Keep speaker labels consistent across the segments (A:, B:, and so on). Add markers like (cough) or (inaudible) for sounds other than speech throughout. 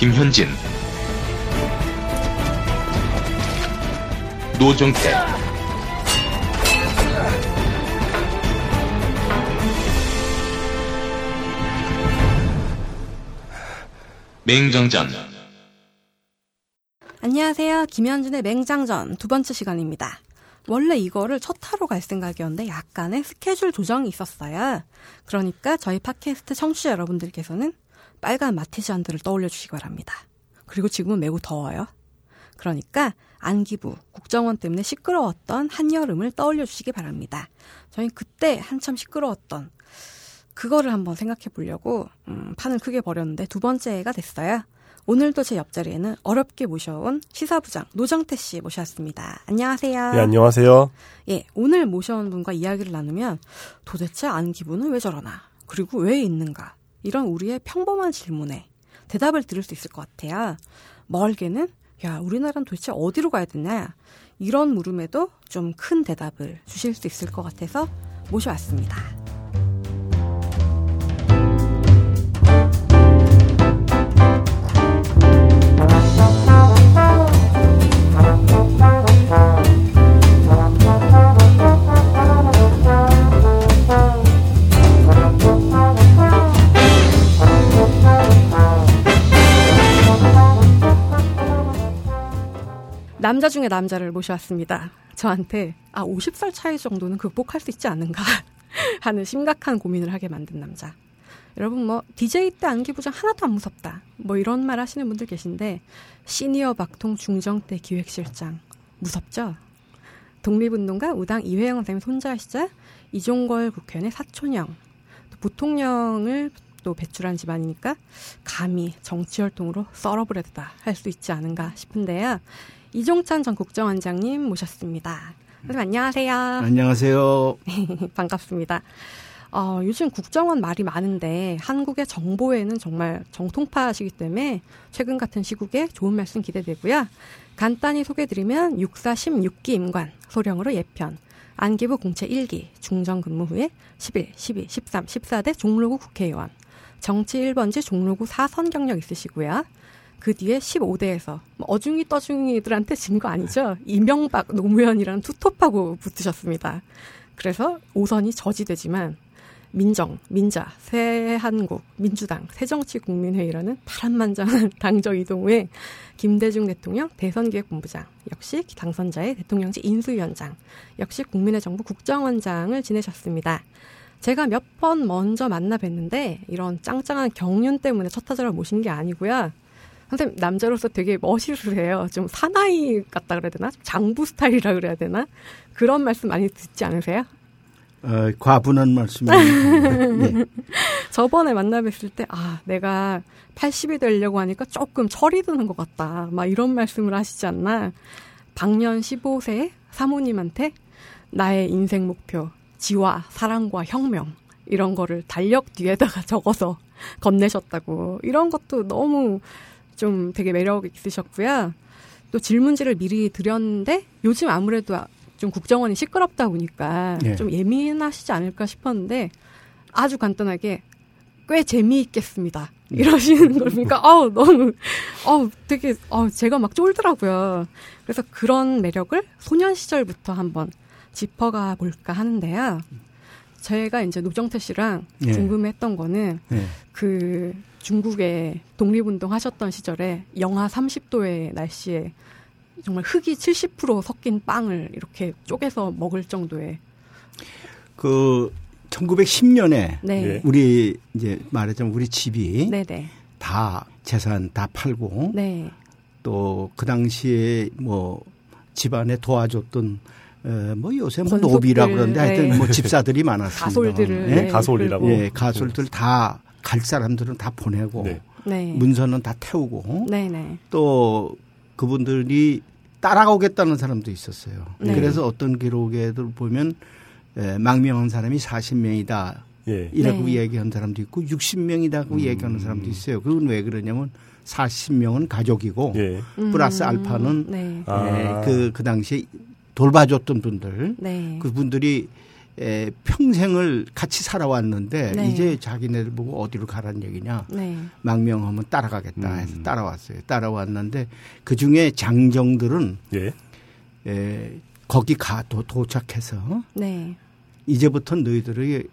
A: 김현진 노정태 맹정전
B: 안녕하세요. 김현진의 맹장전 두 번째 시간입니다. 원래 이거를 첫 하러 갈 생각이었는데 약간의 스케줄 조정이 있었어요. 그러니까 저희 팟캐스트 청취자 여러분들께서는 빨간 마티즈안들을 떠올려 주시기 바랍니다. 그리고 지금은 매우 더워요. 그러니까 안기부, 국정원 때문에 시끄러웠던 한여름을 떠올려 주시기 바랍니다. 저희 그때 한참 시끄러웠던 그거를 한번 생각해 보려고 음, 판을 크게 벌였는데 두 번째가 됐어요. 오늘도 제 옆자리에는 어렵게 모셔온 시사부장 노정태 씨 모셨습니다. 안녕하세요.
C: 네, 안녕하세요.
B: 예, 오늘 모셔온 분과 이야기를 나누면 도대체 안기부는 왜 저러나? 그리고 왜 있는가? 이런 우리의 평범한 질문에 대답을 들을 수 있을 것 같아요. 멀게는 야, 우리나라는 도대체 어디로 가야 되냐? 이런 물음에도 좀 큰 대답을 주실 수 있을 것 같아서 모셔왔습니다. 남자 중에 남자를 모셔왔습니다. 저한테 아 50살 차이 정도는 극복할 수 있지 않는가 (laughs) 하는 심각한 고민을 하게 만든 남자. 여러분 뭐 DJ 때 안기부장 하나도 안 무섭다. 뭐 이런 말 하시는 분들 계신데 시니어 박통 중정 때 기획실장 무섭죠? 독립운동가 우당 이회영 선생님 손자시자 이종걸 국회의원의 사촌형 또 부통령을 또 배출한 집안이니까 감히 정치 활동으로 썰어버렸다 할 수 있지 않은가 싶은데요. 이종찬 전 국정원장님 모셨습니다. 선생님 안녕하세요.
D: 안녕하세요. (laughs)
B: 반갑습니다. 어, 요즘 국정원 말이 많은데 한국의 정보에는 정말 정통파시기 때문에 최근 같은 시국에 좋은 말씀 기대되고요. 간단히 소개드리면 64 16기 임관, 소령으로 예편, 안기부 공채 1기, 중정 근무 후에 11, 12, 13, 14대 종로구 국회의원, 정치 1번지 종로구 4선 경력 있으시고요. 그 뒤에 15대에서 뭐 어중이 떠중이들한테 진 거 아니죠? 이명박 노무현이라는 투톱하고 붙으셨습니다. 그래서 5선이 저지되지만 민정, 민자, 새한국, 민주당, 새정치국민회의라는 파란만장한 (laughs) 당적 이동 후에 김대중 대통령 대선기획본부장, 역시 당선자의 대통령직 인수위원장, 역시 국민의 정부 국정원장을 지내셨습니다. 제가 몇 번 먼저 만나 뵀는데 이런 짱짱한 경륜 때문에 첫 타자를 모신 게 아니고요. 선생님 남자로서 되게 멋있으세요. 좀 사나이 같다 그래야 되나? 장부 스타일이라 그래야 되나? 그런 말씀 많이 듣지 않으세요?
D: 어, 과분한 말씀입니다. 네. (laughs)
B: 저번에 만나 뵀을 때, 아, 내가 80이 되려고 하니까 조금 철이 드는 것 같다. 막 이런 말씀을 하시지 않나. 방년 15세 사모님한테 나의 인생 목표, 지와 사랑과 혁명, 이런 거를 달력 뒤에다가 (laughs) 적어서 건네셨다고. 이런 것도 너무 좀 되게 매력 있으셨고요. 또 질문지를 미리 드렸는데 요즘 아무래도 좀 국정원이 시끄럽다 보니까
D: 네.
B: 좀 예민하시지 않을까 싶었는데 아주 간단하게 꽤 재미있겠습니다. 이러시는 걸 보니까 (laughs) 아우 너무 아우 되게 아우 제가 막 쫄더라고요. 그래서 그런 매력을 소년 시절부터 한번 짚어가 볼까 하는데요. 제가 이제 노정태 씨랑
D: 예.
B: 궁금했던 거는
D: 네.
B: 그 중국에 독립운동 하셨던 시절에 영하 30도의 날씨에 정말 흙이 70% 섞인 빵을 이렇게 쪼개서 먹을 정도의
D: 그 1910년에
B: 네.
C: 예.
D: 우리 이제 말하자면 우리 집이
B: 네네
D: 다 재산 다 팔고
B: 네
D: 또그 당시에 뭐 집안에 도와줬던 어, 뭐 요새 뭐 노비라고 그러는데 하여튼
B: 네.
D: 뭐 집사들이 많았습니다.
B: 가솔들을
D: 예?
B: 네,
C: 가솔이라고.
D: 예, 가솔들 다 갈 사람들은 다 보내고
C: 네.
B: 네
D: 문서는 다 태우고
B: 네네
D: 또 그분들이 따라오겠다는 사람도 있었어요.
B: 네.
D: 그래서 어떤 기록에도 보면 에, 망명한 사람이 40명이다.
C: 예.
D: 이라고
B: 네.
D: 이야기한 사람도 있고 60명이라고
C: 음.
D: 얘기하는 사람도 있어요. 그건 왜 그러냐면 40명은 가족이고
C: 예.
D: 플러스 알파는
B: 네
C: 아.
D: 에, 그, 그 당시에 돌봐줬던 분들
B: 네.
D: 그분들이 에, 평생을 같이 살아왔는데
B: 네.
D: 이제 자기네들 보고 어디로 가라는 얘기냐.
B: 네.
D: 망명하면 따라가겠다 해서
C: 음.
D: 따라왔어요. 따라왔는데 그 중에 장정들은
C: 예.
D: 에, 거기 가 도, 도착해서
B: 네.
D: 이제부터 너희들이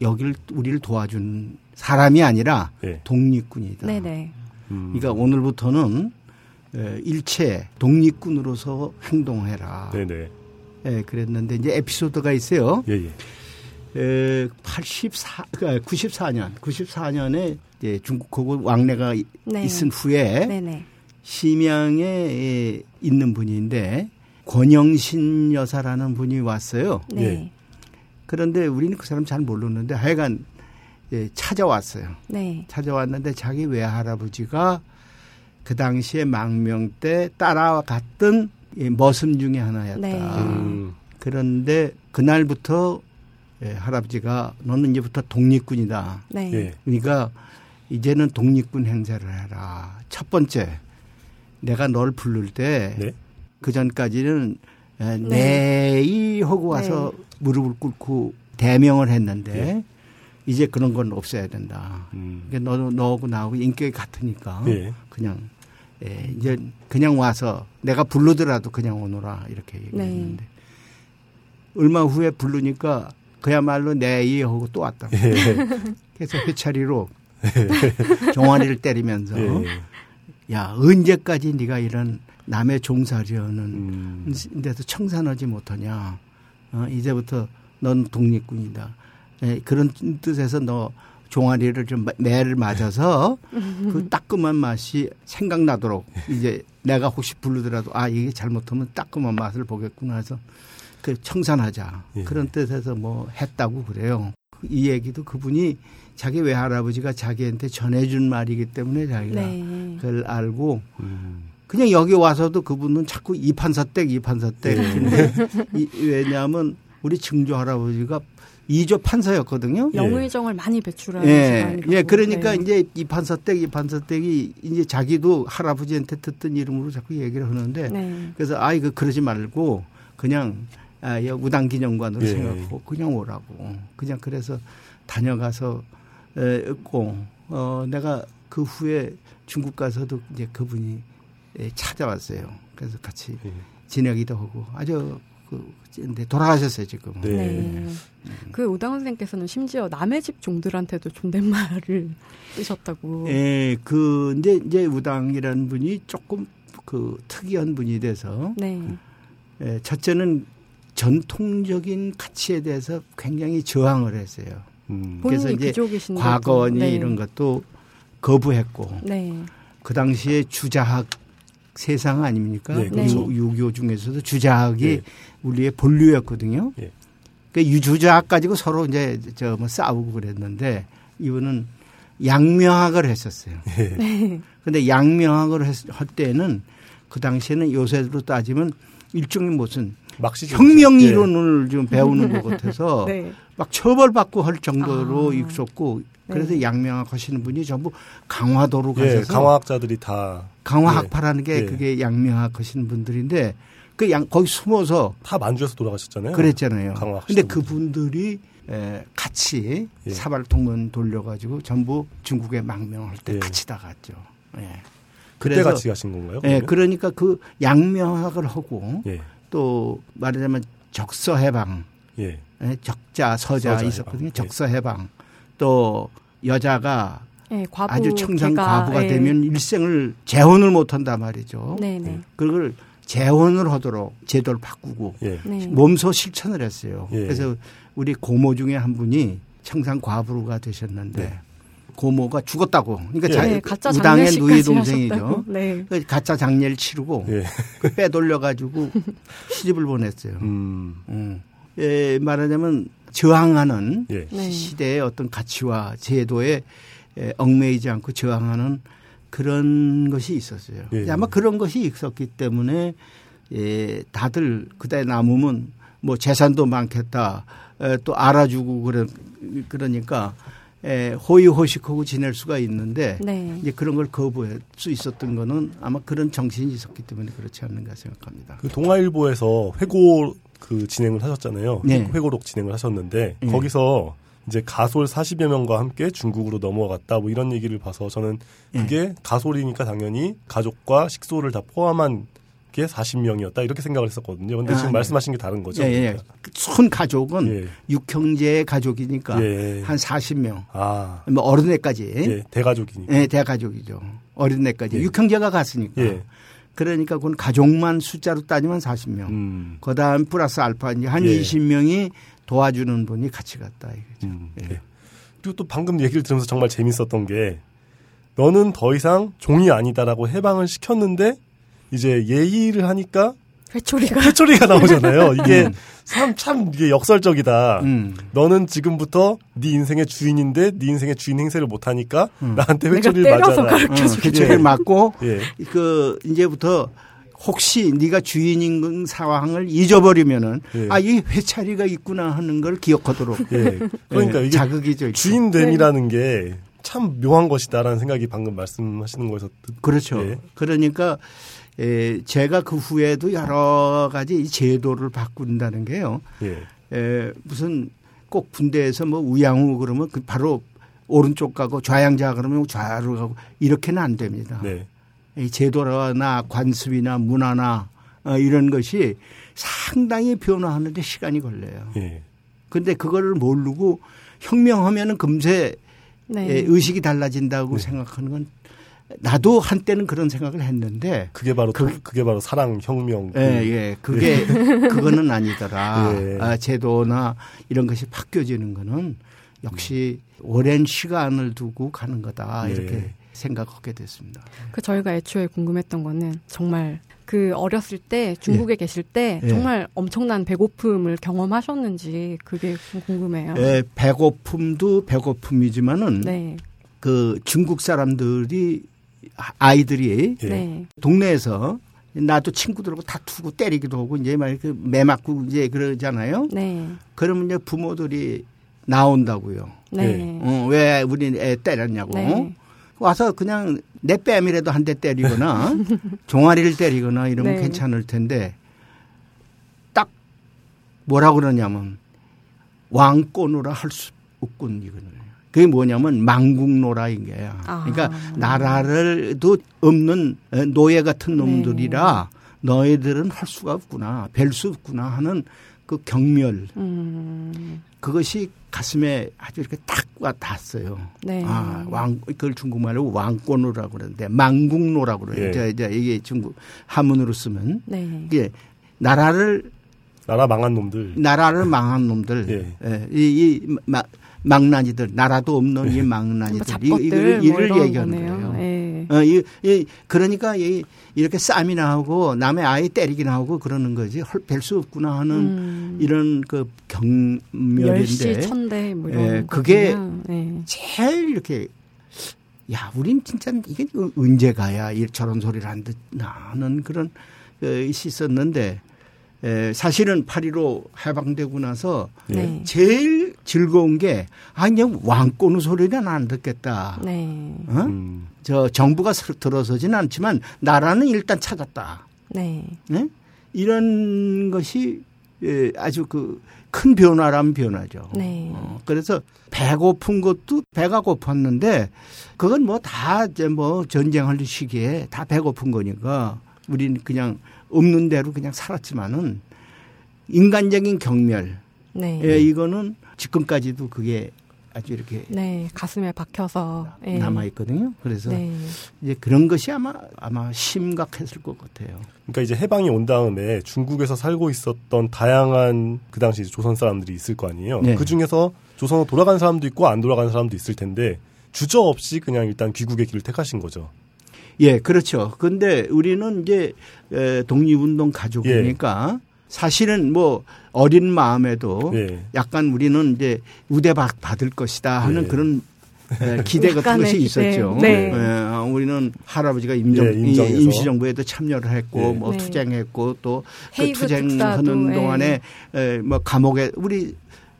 D: 여기를 우리를 도와준 사람이 아니라
C: 예.
D: 독립군이다.
B: 네네.
C: 음.
D: 그러니까 오늘부터는 에, 일체 독립군으로서 행동해라.
C: 네네.
D: 예, 그랬는데 이제 에피소드가 있어요.
C: 예, 예.
D: 에, 84, 94년, 94년에 이제 중국 고국 왕래가 이-
B: 네.
D: 있은 후에
B: 네네.
D: 심양에 에, 있는 분인데 권영신 여사라는 분이 왔어요.
B: 네.
C: 예.
D: 그런데 우리는 그 사람 잘 모르는데 하여간 예, 찾아왔어요.
B: 네.
D: 찾아왔는데 자기 외할아버지가 그 당시에 망명 때 따라갔던 이 머슴 중에 하나였다.
B: 네.
C: 음.
D: 그런데 그날부터 예, 할아버지가 너는 이제부터 독립군이다.
B: 네.
C: 예.
D: 그러니까 이제는 독립군 행세를 해라. 첫 번째, 내가 널 부를 때
C: 네.
D: 그 전까지는
B: 네.
D: 네이 하고 와서 무릎을 꿇고 대명을 했는데
C: 네.
D: 이제 그런 건 없어야 된다.
C: 음.
D: 그러니까 너, 너하고 나하고 인격이 같으니까
C: 예.
D: 그냥 예, 이제 그냥 와서 내가 부르더라도 그냥 오너라 이렇게 얘기했는데
B: 네.
D: 얼마 후에 부르니까 그야말로 네이 하고 또 왔다.
C: 예.
D: 그래서 회차리로 종아리를 때리면서
C: 예.
D: 야 언제까지 네가 이런 남의 종살이하는
C: 음.
D: 데서 청산하지 못하냐. 어, 이제부터 넌 독립군이다. 예, 그런 뜻에서 너 종아리를 좀 마- 매를 맞아서 그 따끔한 맛이 생각나도록 이제 내가 혹시 부르더라도 아 이게 잘못하면 따끔한 맛을 보겠구나 해서 그 청산하자
C: 예.
D: 그런 뜻에서 뭐 했다고 그래요. 이 얘기도 그분이 자기 외할아버지가 자기한테 전해준 말이기 때문에 자기가
B: 네.
D: 그걸 알고
C: 음.
D: 그냥 여기 와서도 그분은 자꾸 이판사댁 이판사댁
C: 네.
D: 근데 이- 왜냐하면 우리 증조 할아버지가 이조 판사였거든요.
C: 예.
B: 영의정을 많이 배출하는
D: 예. 예, 그러니까
B: 네.
D: 이제 이 판사댁 이 판사댁이 이제 자기도 할아버지한테 듣던 이름으로 자꾸 얘기를 하는데
B: 네.
D: 그래서 아 이거 그러지 말고 그냥 아, 여 우당 기념관으로
C: 예.
D: 생각하고 그냥 오라고 그냥 그래서 다녀가서 에, 있고 어 내가 그 후에 중국 가서도 이제 그분이 에, 찾아왔어요. 그래서 같이
C: 예.
D: 지내기도 하고 아주 그 근데 돌아가셨어요 지금.
C: 네.
B: 네. 그 우당 선생님께서는 심지어 남의 집 종들한테도 존댓말을 (laughs) 쓰셨다고.
D: 예, 그 이제 이제 우당이라는 분이 조금 그 특이한 분이 돼서
B: 네.
D: 예, 첫째는 전통적인 가치에 대해서 굉장히 저항을 했어요.
C: 음.
D: 그래서
B: 본인이
D: 이제. 과거니
B: 네.
D: 이런 것도 거부했고
B: 네.
D: 그 당시에 주자학 세상 아닙니까?
C: 네,
B: 그렇죠.
D: 유, 유교 중에서도 주자학이
C: 네.
D: 우리의 본류였거든요.
C: 예.
D: 그 유주자학 가지고 서로 이제 저 뭐 싸우고 그랬는데 이분은 양명학을 했었어요. (laughs)
B: 네.
D: 근데 양명학을 했, 할 때는 그 당시에는 요새로 따지면 일종의 무슨. 혁명
C: 예.
D: 이론을 좀 배우는 것 같아서 (laughs)
B: 네.
D: 막 처벌받고 할 정도로
B: 아.
D: 있었고 그래서
B: 네.
D: 양명학 하시는 분이 전부 강화도로
C: 예,
D: 가셔서
C: 강화학자들이 다
D: 강화학파라는 게
C: 예.
D: 그게 양명학 하시는 분들인데 그 양 거기 숨어서
C: 다 만주에서 돌아가셨잖아요.
D: 그랬잖아요. 근데. 그분들이 에, 같이
C: 예.
D: 사발 통문 돌려가지고 전부 중국에 망명할 때
C: 예.
D: 같이 다 갔죠. 예.
C: 그때 같이 가신 건가요?
D: 예? 그러니까 그 양명학을 하고
C: 예.
D: 또 말하자면 적서 해방,
C: 예.
D: 예, 적자 서자
C: 서자
D: 있었거든요.
C: 해방.
D: 적서 해방. 또 여자가
B: 네, 과부
D: 아주 청산 과부가
B: 예.
D: 되면 일생을 재혼을 못 한단 말이죠.
B: 네, 네.
D: 그걸 재혼을 하도록 제도를 바꾸고
C: 예.
B: 네.
D: 몸소 실천을 했어요.
C: 예.
D: 그래서 우리 고모 중에 한 분이 청산 과부가 되셨는데
C: 네.
D: 고모가 죽었다고. 그러니까
C: 예.
D: 자,
B: 네, 가짜
D: 우당의 누이
B: 장례식까지
D: 동생이죠.
B: 네.
D: 그 가짜 장례를 치르고
C: 예.
D: 그 빼돌려가지고 (laughs) 시집을 보냈어요.
C: 음.
D: 음. 예, 말하자면 저항하는
C: 예.
B: 네.
D: 시대의 어떤 가치와 제도에 에, 얽매이지 않고 저항하는 그런 것이 있었어요.
C: 예.
D: 아마 그런 것이 있었기 때문에 예, 다들 그때 남으면 뭐 재산도 많겠다, 에, 또 알아주고 그러, 그러니까 에, 호의호식하고 지낼 수가 있는데
B: 네.
D: 이제 그런 걸 거부할 수 있었던 거는 아마 그런 정신이 있었기 때문에 그렇지 않는가 생각합니다.
C: 그 동아일보에서 회고 그 진행을 하셨잖아요.
D: 네.
C: 회고록 진행을 하셨는데
D: 네.
C: 거기서 이제 가솔 40여 명과 함께 중국으로 넘어갔다 뭐 이런 얘기를 봐서 저는
D: 네.
C: 그게 가솔이니까 당연히 가족과 식소를 다 포함한 게 40명이었다 이렇게 생각을 했었거든요. 근데
D: 아,
C: 지금
D: 네.
C: 말씀하신 게 다른 거죠.
D: 예, 예.
C: 그러니까.
D: 손 가족은
C: 예.
D: 육형제의 가족이니까
C: 예.
D: 한 40명.
C: 아,
D: 뭐 어른애까지.
C: 예, 대가족이니까.
D: 예, 대가족이죠. 어린애까지.
C: 예.
D: 육형제가 갔으니까.
C: 예.
D: 그러니까 그건 가족만 숫자로 따지면 40명.
C: 음.
D: 그 다음 플러스 알파 이제 한
C: 예.
D: 20명이 도와주는 분이 같이 갔다 이거죠.
C: 음,
D: 예.
C: 예. 그리고 또 방금 얘기를 들으면서 정말 재밌었던 게 너는 더 이상 종이 아니다라고 해방을 시켰는데 이제 예의를 하니까
B: 회초리가
C: 회초리가 나오잖아요. (laughs) 이게 참, 참 이게 역설적이다.
D: 음.
C: 너는 지금부터 네 인생의 주인인데 네 인생의 주인 행세를 못 하니까 나한테
B: 내가
C: 회초리를
B: 때려서
C: 맞아라.
B: 줄게.
D: 그쪽을 맞고
C: 예.
D: 그 이제부터 혹시 네가 주인인 상황을 잊어버리면은
C: 예.
D: 아이 회차리가 있구나 하는 걸 기억하도록
C: 예. 그러니까
D: 예,
C: 이게
D: 자극이죠.
C: 주인됨이라는 게 참 묘한 것이다라는 생각이 방금 말씀하시는 거에서 듣-
D: 그렇죠.
C: 예.
D: 그러니까 에, 제가 그 후에도 여러 가지 이 제도를 바꾼다는 게요.
C: 예.
D: 에, 무슨 꼭 군대에서 뭐 우양우 그러면 그 바로 오른쪽 가고 좌양자 그러면 좌로 가고 이렇게는 안 됩니다.
C: 네.
D: 이 제도나 관습이나 문화나 어, 이런 것이 상당히 변화하는데 시간이 걸려요.
C: 예.
D: 근데 그거를 모르고 혁명하면은 금세
B: 네.
D: 예, 의식이 달라진다고
C: 네.
D: 생각하는 건 나도 한때는 그런 생각을 했는데
C: 그게 바로
D: 그-
C: 그, 게 바로 사랑 혁명.
D: 예, 예. (laughs) 그게 그거는 아니더라.
C: 예.
D: 아, 제도나 이런 것이 바뀌어지는 거는 역시 오랜 시간을 두고 가는 거다.
C: 예.
D: 이렇게 생각하게 됐습니다.
B: 그 저희가 애초에 궁금했던 거는 정말 그 어렸을 때 중국에 계실 때
D: 예.
B: 정말 엄청난 배고픔을 경험하셨는지 그게 좀 궁금해요.
D: 예, 배고픔도 배고픔이지만은
B: 네.
D: 그 중국 사람들이 아이들이
C: 예.
B: 네.
D: 동네에서 나도 친구들하고 다투고 때리기도 하고 이제 막 이렇게 매 맞고 이제 그러잖아요.
B: 네.
D: 그러면 이제 부모들이 나온다고요.
B: 네.
D: 어, 왜 우리 애 때렸냐고.
B: 네.
D: 와서 그냥 내 뺨이라도 한 대 때리거나 (laughs) 종아리를 때리거나 이러면
B: 네.
D: 괜찮을 텐데 딱 뭐라 그러냐면 왕꼬노라 할 수 없군 이거는. 그게 뭐냐면 망국노라 이게야.
B: 아.
D: 그러니까 나라를도 없는 노예 같은
B: 네.
D: 놈들이라 너희들은 할 수가 없구나, 뵐수 없구나 하는 그 경멸
B: 음.
D: 그것이 가슴에 아주 이렇게 탁 와 닿았어요.
B: 네.
D: 아, 왕, 그걸 중국말로 왕권노라고 그러는데, 망국노라고 그래요.
C: 예.
D: 이제, 이제 이게 중국 한문으로 쓰면.
B: 네.
D: 이게 나라를,
C: 나라 망한 놈들.
D: 나라를 망한 놈들.
C: 예.
D: 예, 이, 이 마, 망나니들, 나라도 없는
B: 이뭐
D: 망나니들. 이-
B: 잡것들
D: 이거를,
B: 뭐
D: 이를
B: 이런
D: 얘기하는
B: 거네요.
D: 거예요.
B: 네.
D: 어, 이, 이, 그러니까 이, 이렇게 쌈이나 하고 남의 아이 때리기나 하고 그러는 거지. 뵐수 없구나 하는
B: 음.
D: 이런 그 경멸인데.
B: 열시 천대 뭐 이런
D: 예, 그게.
B: 네.
D: 제일 이렇게 야, 우린 진짜 이게 언제 가야 이 저런 소리를 안 듣나 하는 그런 어, 것이 있었는데 에, 사실은 8.15 해방되고 나서
C: 예.
B: 네.
D: 제일 즐거운 게 아, 그냥 왕꼬는 소리는 안 듣겠다.
B: 네.
D: 어?
C: 음.
D: 저 정부가 서- 들어서진 않지만 나라는 일단 찾았다.
B: 네.
D: 네? 이런 것이 예, 아주 그 큰 변화란 변화죠.
B: 네.
D: 어, 그래서 배고픈 것도 배가 고팠는데 그건 뭐 다 이제 뭐 전쟁할 시기에 다 배고픈 거니까 우리는 그냥 없는 대로 그냥 살았지만은 인간적인 경멸
B: 네.
D: 예, 이거는 지금까지도 그게 아주 이렇게
B: 네. 가슴에 박혀서 예.
D: 남아 있거든요. 그래서
B: 네.
D: 이제 그런 것이 아마 아마 심각했을 것 같아요.
C: 그러니까 이제 해방이 온 다음에 중국에서 살고 있었던 다양한 그 당시 조선 사람들이 있을 거 아니에요.
D: 네.
C: 그 중에서 조선으로 돌아간 사람도 있고 안 돌아간 사람도 있을 텐데 주저 없이 그냥 일단 귀국의 길을 택하신 거죠.
D: 예, 그렇죠. 근데 우리는 이제 에, 독립운동 가족이니까
C: 예.
D: 사실은 뭐 어린 마음에도
C: 예.
D: 약간 우리는 이제 우대박 받을 것이다 하는
C: 예.
D: 그런 에, 기대 같은 것이. 있었죠.
B: 네.
D: 에, 우리는 할아버지가 임정,
C: 예,
D: 임시정부에도 참여를 했고
C: 예.
D: 뭐
B: 네.
D: 투쟁했고 또 그 투쟁하는
B: 특사도, 예.
D: 동안에 에, 뭐 감옥에 우리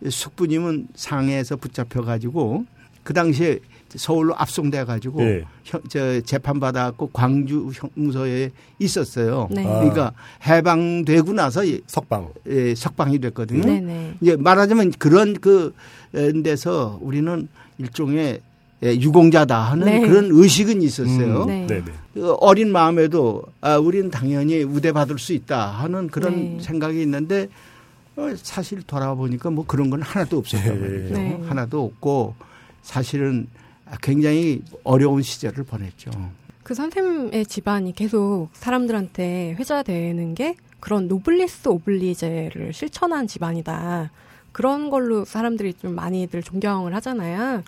D: 숙부님은 상해에서 붙잡혀 가지고 그 당시에 서울로 압송돼 가지고
C: 예.
D: 저 재판 받아갖고 광주 형무소에 있었어요.
B: 네.
C: 아.
D: 그러니까 해방되고 나서 이-
C: 석방.
D: 예, 석방이 됐거든요.
B: 네네.
D: 이제 말하자면 그런 그 에, 데서 우리는 일종의 예, 유공자다 하는
B: 네.
D: 그런 의식은 있었어요.
C: 음,
B: 네.
C: 네네.
D: 그 어린 마음에도 아, 우리는 당연히 우대받을 수 있다 하는 그런
B: 네.
D: 생각이 있는데 어, 사실 돌아보니까 뭐 그런 건 하나도 없었단
C: 네.
D: 말이죠.
B: 네.
D: 하나도 없고 사실은 굉장히 어려운 시절을 보냈죠.
B: 그 선생님의 집안이 계속 사람들한테 회자되는 게 그런 노블리스 오블리제를 실천한 집안이다. 그런 걸로 사람들이 좀 많이들 존경을 하잖아요.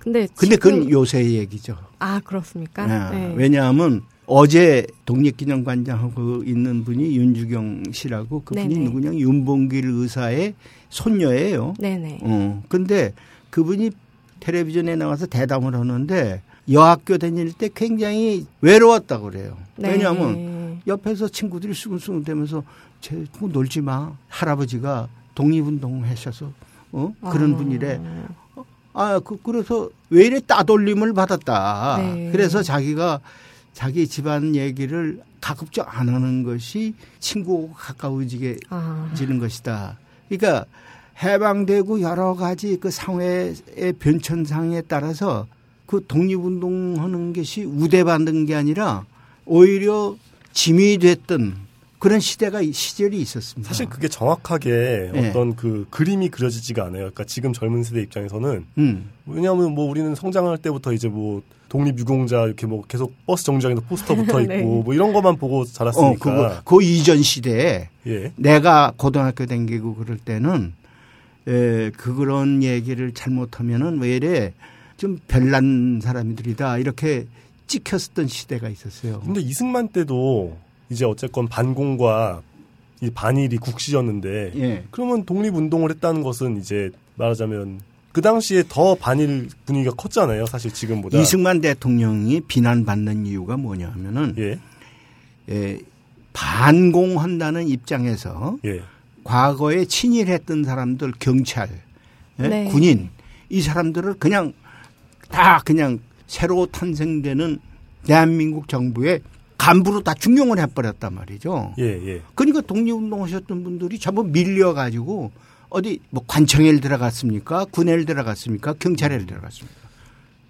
B: 근데
D: 근데 그건 요새 얘기죠.
B: 아 그렇습니까?
D: 네.
B: 네.
D: 왜냐하면 어제 독립기념관장하고 있는 분이 윤주경 씨라고 그분이
B: 네네.
D: 누구냐 윤봉길 의사의 손녀예요.
B: 네네.
D: 어. 근데 그분이 텔레비전에 나와서 대담을 하는데 여학교 다닐 때 굉장히 외로웠다고 그래요.
B: 네.
D: 왜냐하면 옆에서 친구들이 수근수근 대면서 쟤뭐 놀지 마. 할아버지가 독립운동 하셔서 어? 그런
B: 아.
D: 분이래. 아, 그, 그래서 왜 이래 따돌림을 받았다.
B: 네.
D: 그래서 자기가 자기 집안 얘기를 가급적 안 하는 것이 친구하고 가까워지게
B: 아,
D: 지는 것이다. 그러니까 해방되고 여러 가지 그 사회의 변천상에 따라서 그 독립운동하는 것이 우대받는 게 아니라 오히려 짐이 됐던 그런 시대가 시절이 있었습니다.
C: 사실 그게 정확하게
D: 네.
C: 어떤 그 그림이 그려지지가 않아요. 그러니까 지금 젊은 세대 입장에서는
D: 음.
C: 왜냐하면 뭐 우리는 성장할 때부터 이제 뭐 독립 유공자 이렇게 뭐 계속 버스 정류장에도 포스터 (laughs) 붙어 있고
B: 네.
C: 뭐 이런 것만 보고
D: 어,
C: 자랐으니까.
D: 그거 그 이전 시대에
C: 예.
D: 내가 고등학교 다니고 그럴 때는 에, 그 그런 얘기를 잘못하면은 왜 이래 좀 별난 사람들이다 이렇게 찍혔었던 시대가 있었어요.
C: 근데 이승만 때도 이제 어쨌건 반공과 이 반일이 국시였는데
D: 예.
C: 그러면 독립운동을 했다는 것은 이제 말하자면 그 당시에 더 반일 분위기가 컸잖아요. 사실 지금보다.
D: 이승만 대통령이 비난받는 이유가 뭐냐 하면은
C: 예.
D: 에, 반공한다는 입장에서
C: 예.
D: 과거에 친일했던 사람들 경찰, 예?
B: 네.
D: 군인 이 사람들을 그냥 다 그냥 새로 탄생되는 대한민국 정부의 간부로 다 중용을 해버렸단 말이죠.
C: 예, 예.
D: 그러니까 독립운동 하셨던 분들이 전부 밀려가지고 어디 뭐 관청에를 들어갔습니까? 군에를 들어갔습니까? 경찰에를 들어갔습니까?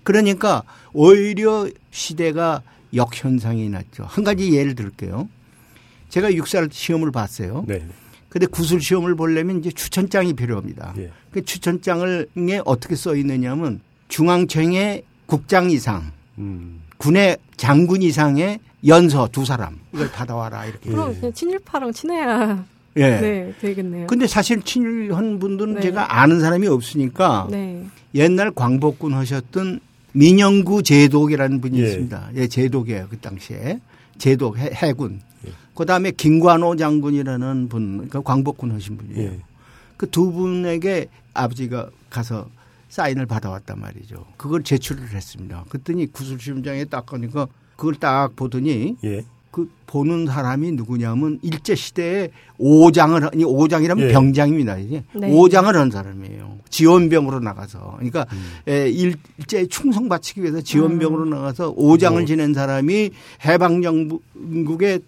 D: 그러니까 오히려 시대가 역현상이 났죠. 한 가지 예를 들게요. 제가 육살 시험을 봤어요.
C: 네.
D: 근데 구술 시험을 보려면 이제 추천장이 필요합니다.
C: 예.
D: 그 추천장을 에 어떻게 써 있느냐면 중앙청의 국장 이상,
C: 음.
D: 군의 장군 이상의 연서 두 사람 이걸 받아와라 이렇게.
B: 그럼
C: 예.
B: 그냥 친일파랑 친해야
D: 예.
B: 네 되겠네요.
D: 근데 사실 친일한 분들은
B: 네.
D: 제가 아는 사람이 없으니까
B: 네.
D: 옛날 광복군 하셨던 민영구 제독이라는 분이
C: 예.
D: 있습니다. 예, 제독이에요 그 당시에 제독 해, 해군.
C: 예.
D: 그다음에 김관호 장군이라는 분, 그 광복군 하신 분이에요.
C: 예.
D: 그두 분에게 아버지가 가서 사인을 받아왔단 말이죠. 그걸 제출을 했습니다. 그랬더니 구술시험장에 딱 가니까 그걸 딱 보더니
C: 예.
D: 그 보는 사람이 누구냐면 일제 시대에 오장을 아니 오장이라면
C: 예.
D: 병장입니다. 이제
B: 네.
D: 오장을 한 사람이에요. 지원병으로 나가서 그러니까
C: 음.
D: 에, 일제 충성 바치기 위해서 지원병으로 나가서 오장을
C: 뭐.
D: 지낸 사람이 해방정국에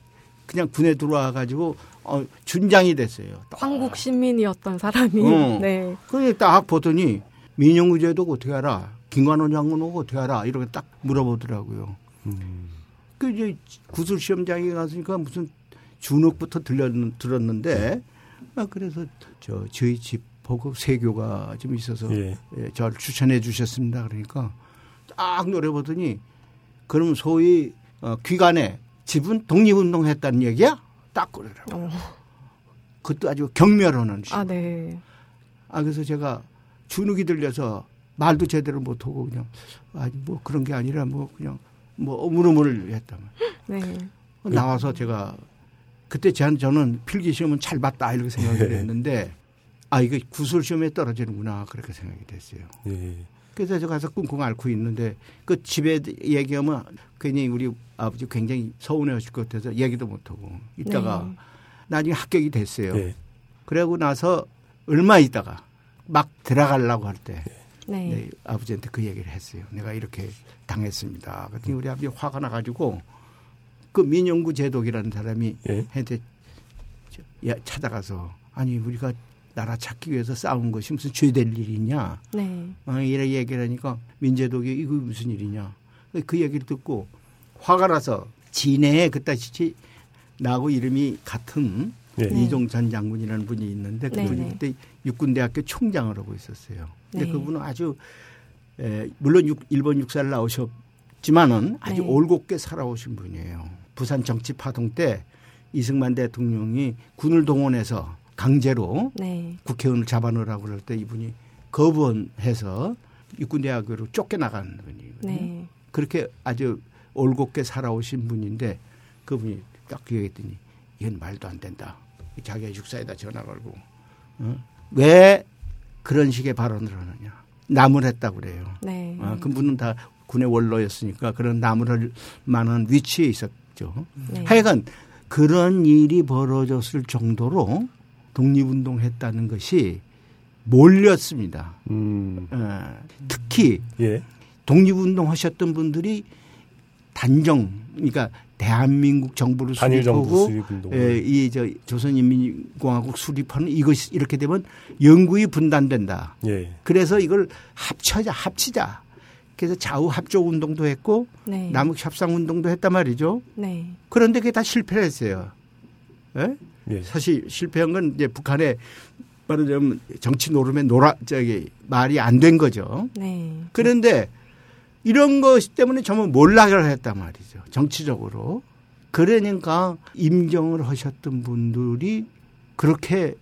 D: 그냥 군에 들어와 가지고 어, 준장이 됐어요.
B: 한국 시민이었던 사람이
D: 어. (laughs)
B: 네.
D: 그래 딱 보더니 민영구 제독 어떻게 알아? 김관원 장군 오고 어떻게 알아? 이렇게 딱 물어보더라고요.
C: 음.
D: 그 이제 구술 시험장에 갔으니까 무슨 준옥부터 들렸, 들었는데 아 그래서 저 저희 집 보고 세교가 좀 있어서
C: 예.
D: 예, 저를 추천해 주셨습니다. 그러니까 딱 노려보더니 그럼 소위 어, 귀간에 집은 독립운동 했다는 얘기야? 딱 그러더라고.
B: 어.
D: 그것도 아주 경멸하는 식.
B: 아 네.
D: 아 그래서 제가 주눅이 들려서 말도 제대로 못하고 그냥 아니 뭐 그런 게 아니라 뭐 그냥 뭐 어물어물 했다.
B: 네.
D: 나와서 제가 그때 제 저는 필기 시험은 잘 봤다 이렇게 생각을 했는데 아 이거 구술 시험에 떨어지는구나 그렇게 생각이 됐어요.
C: 예.
D: 그래서 저 가서 꿍꿍 앓고 있는데 그 집에 얘기하면 괜히 우리 아버지 굉장히 서운해 하실 것 같아서 얘기도 못하고 있다가
B: 네.
D: 나중에 합격이 됐어요.
C: 예.
D: 그러고 나서 얼마 있다가 막 들어가려고 할때
B: 네.
D: 네, 아버지한테 그 얘기를 했어요. 내가 이렇게 당했습니다. 그랬더니 우리 아버지 화가 나가지고 그 민영구 제독이라는 사람이
C: 예.
D: 한테 찾아가서 아니 우리가 나라 찾기 위해서 싸운 것이 무슨 죄될 일이냐
B: 네.
D: 어, 이렇게 얘기를 하니까 민제독이 이거 무슨 일이냐 그 얘기를 듣고 화가 나서 진해에 그따시 나하고 이름이 같은
C: 예.
B: 네.
D: 이종찬 장군이라는 분이 있는데 그분이
B: 네네.
D: 그때 육군대학교 총장을 하고 있었어요. 근데
B: 네.
D: 그분은 아주 에, 물론 육- 일본 육사를 나오셨지만은 아주
B: 네.
D: 올곧게 살아오신 분이에요. 부산 정치 파동 때 이승만 대통령이 군을 동원해서 강제로
B: 네.
D: 국회의원을 잡아넣으라고 그럴 때 이분이 거부해서 육군대학교로 쫓겨나간 분이거든요.
B: 네.
D: 그렇게 아주 올곧게 살아오신 분인데 그분이 딱 얘기했더니 이건 말도 안 된다. 자기가 육사에다 전화 걸고 어? 왜 그런 식의 발언을 하느냐. 나무랬다고 그래요.
B: 네.
D: 아, 그분은 다 군의 원로였으니까 그런 나무랄 만한 위치에 있었죠.
B: 네.
D: 하여간 그런 일이 벌어졌을 정도로 독립운동했다는 것이 몰렸습니다.
C: 음.
D: 어, 특히
C: 예.
D: 독립운동 하셨던 분들이 단정, 그러니까 대한민국 정부를 수립하고
C: 수립운동.
D: 예, 이저 조선인민공화국 수립하는 이것이 이렇게 되면 영구히 분단된다.
C: 예.
D: 그래서 이걸 합쳐자 합치자. 그래서 좌우 합조 운동도 했고
B: 네.
D: 남북 협상 운동도 했단 말이죠.
B: 네.
D: 그런데 그게 다 실패를 했어요. 예?
C: 예.
D: 사실 실패한 건 이제 북한의 말하자면 정치 노름에 놀아 저기 말이 안 된 거죠.
B: 네.
D: 그런데 이런 것 때문에 전부 몰락을 했단 말이죠. 정치적으로. 그러니까 임정을 하셨던 분들이 그렇게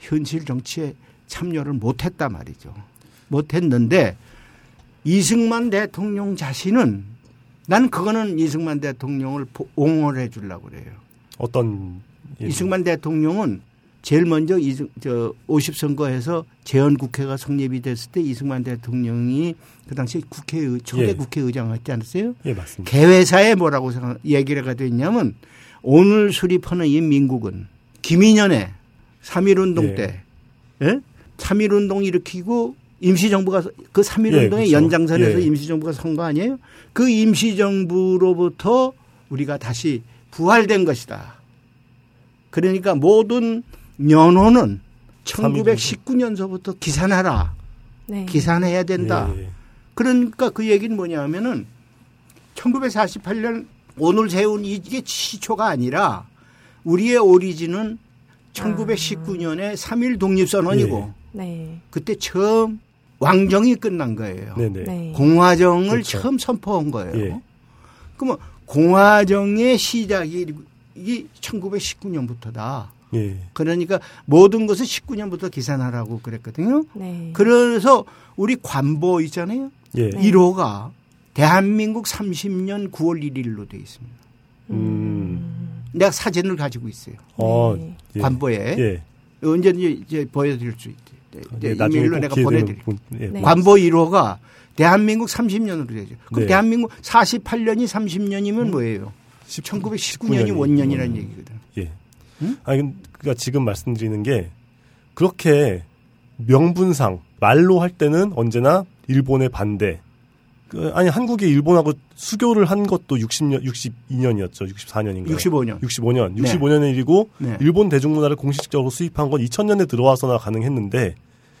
D: 현실 정치에 참여를 못 했단 말이죠. 못 했는데 이승만 대통령 자신은 난 그거는 이승만 대통령을 보- 옹호해 주려고 그래요.
C: 어떤 예.
D: 이승만 대통령은 제일 먼저 이승, 저 50선거에서 재헌 국회가 성립이 됐을 때 이승만 대통령이 그 당시 국회의 초대
C: 예.
D: 국회의장 했지 않았어요?
C: 예, 맞습니다.
D: 개회사에 뭐라고 생각, 얘기를 하게 됐냐면 오늘 수립하는 이 민국은 김인현의 3.1운동
C: 예.
D: 때, 예? 3.1운동 일으키고 임시정부가 그 3.1운동의
C: 예, 그렇죠.
D: 연장선에서
C: 예.
D: 임시정부가 선 거 아니에요? 그 임시정부로부터 우리가 다시 부활된 것이다. 그러니까 모든 연호는 1919년서부터 기산하라.
B: 네.
D: 기산해야 된다.
C: 예.
D: 그러니까 그 얘기는 뭐냐 하면은 1948년 오늘 세운 이게 시초가 아니라 우리의 오리진은 1919년에 3.1 독립선언이고
B: 네.
D: 그때 처음 왕정이 끝난 거예요.
C: 네, 네.
B: 네.
D: 공화정을
C: 그렇죠.
D: 처음 선포한 거예요.
C: 예.
D: 그러면 공화정의 시작이 이 1919년부터다.
C: 예.
D: 그러니까 모든 것을 19년부터 기산하라고 그랬거든요.
B: 네.
D: 그래서 우리 관보 있잖아요.
C: 예.
B: 네.
D: 1호가 대한민국 30년 9월 1일로 돼 있습니다.
C: 음.
D: 내가 사진을 가지고 있어요.
C: 어,
B: 네.
C: 예.
D: 관보에
C: 예.
D: 언제든지 이제 보여드릴 수 있대. 네,
C: 예, 나중에
D: 이메일로
C: 꼭
D: 내가
C: 기회 되면
D: 보내드릴.
C: 본- 예,
B: 네.
D: 관보 1호가 대한민국 30년으로 되죠. 그럼
C: 네.
D: 대한민국 48년이 30년이면 뭐예요? 1919년이 원년이라는 얘기거든.
C: 예.
D: 응?
C: 아니, 그러니까 지금 말씀드리는 게 그렇게 명분상 말로 할 때는 언제나 일본의 반대. 그, 아니 한국이 일본하고 수교를 한 것도 60년, 62년이었죠. 64년인가?
D: 65년.
C: 65년.
D: 네.
C: 65년의 일이고
D: 네.
C: 일본 대중문화를 공식적으로 수입한 건 2000년에 들어와서나 가능했는데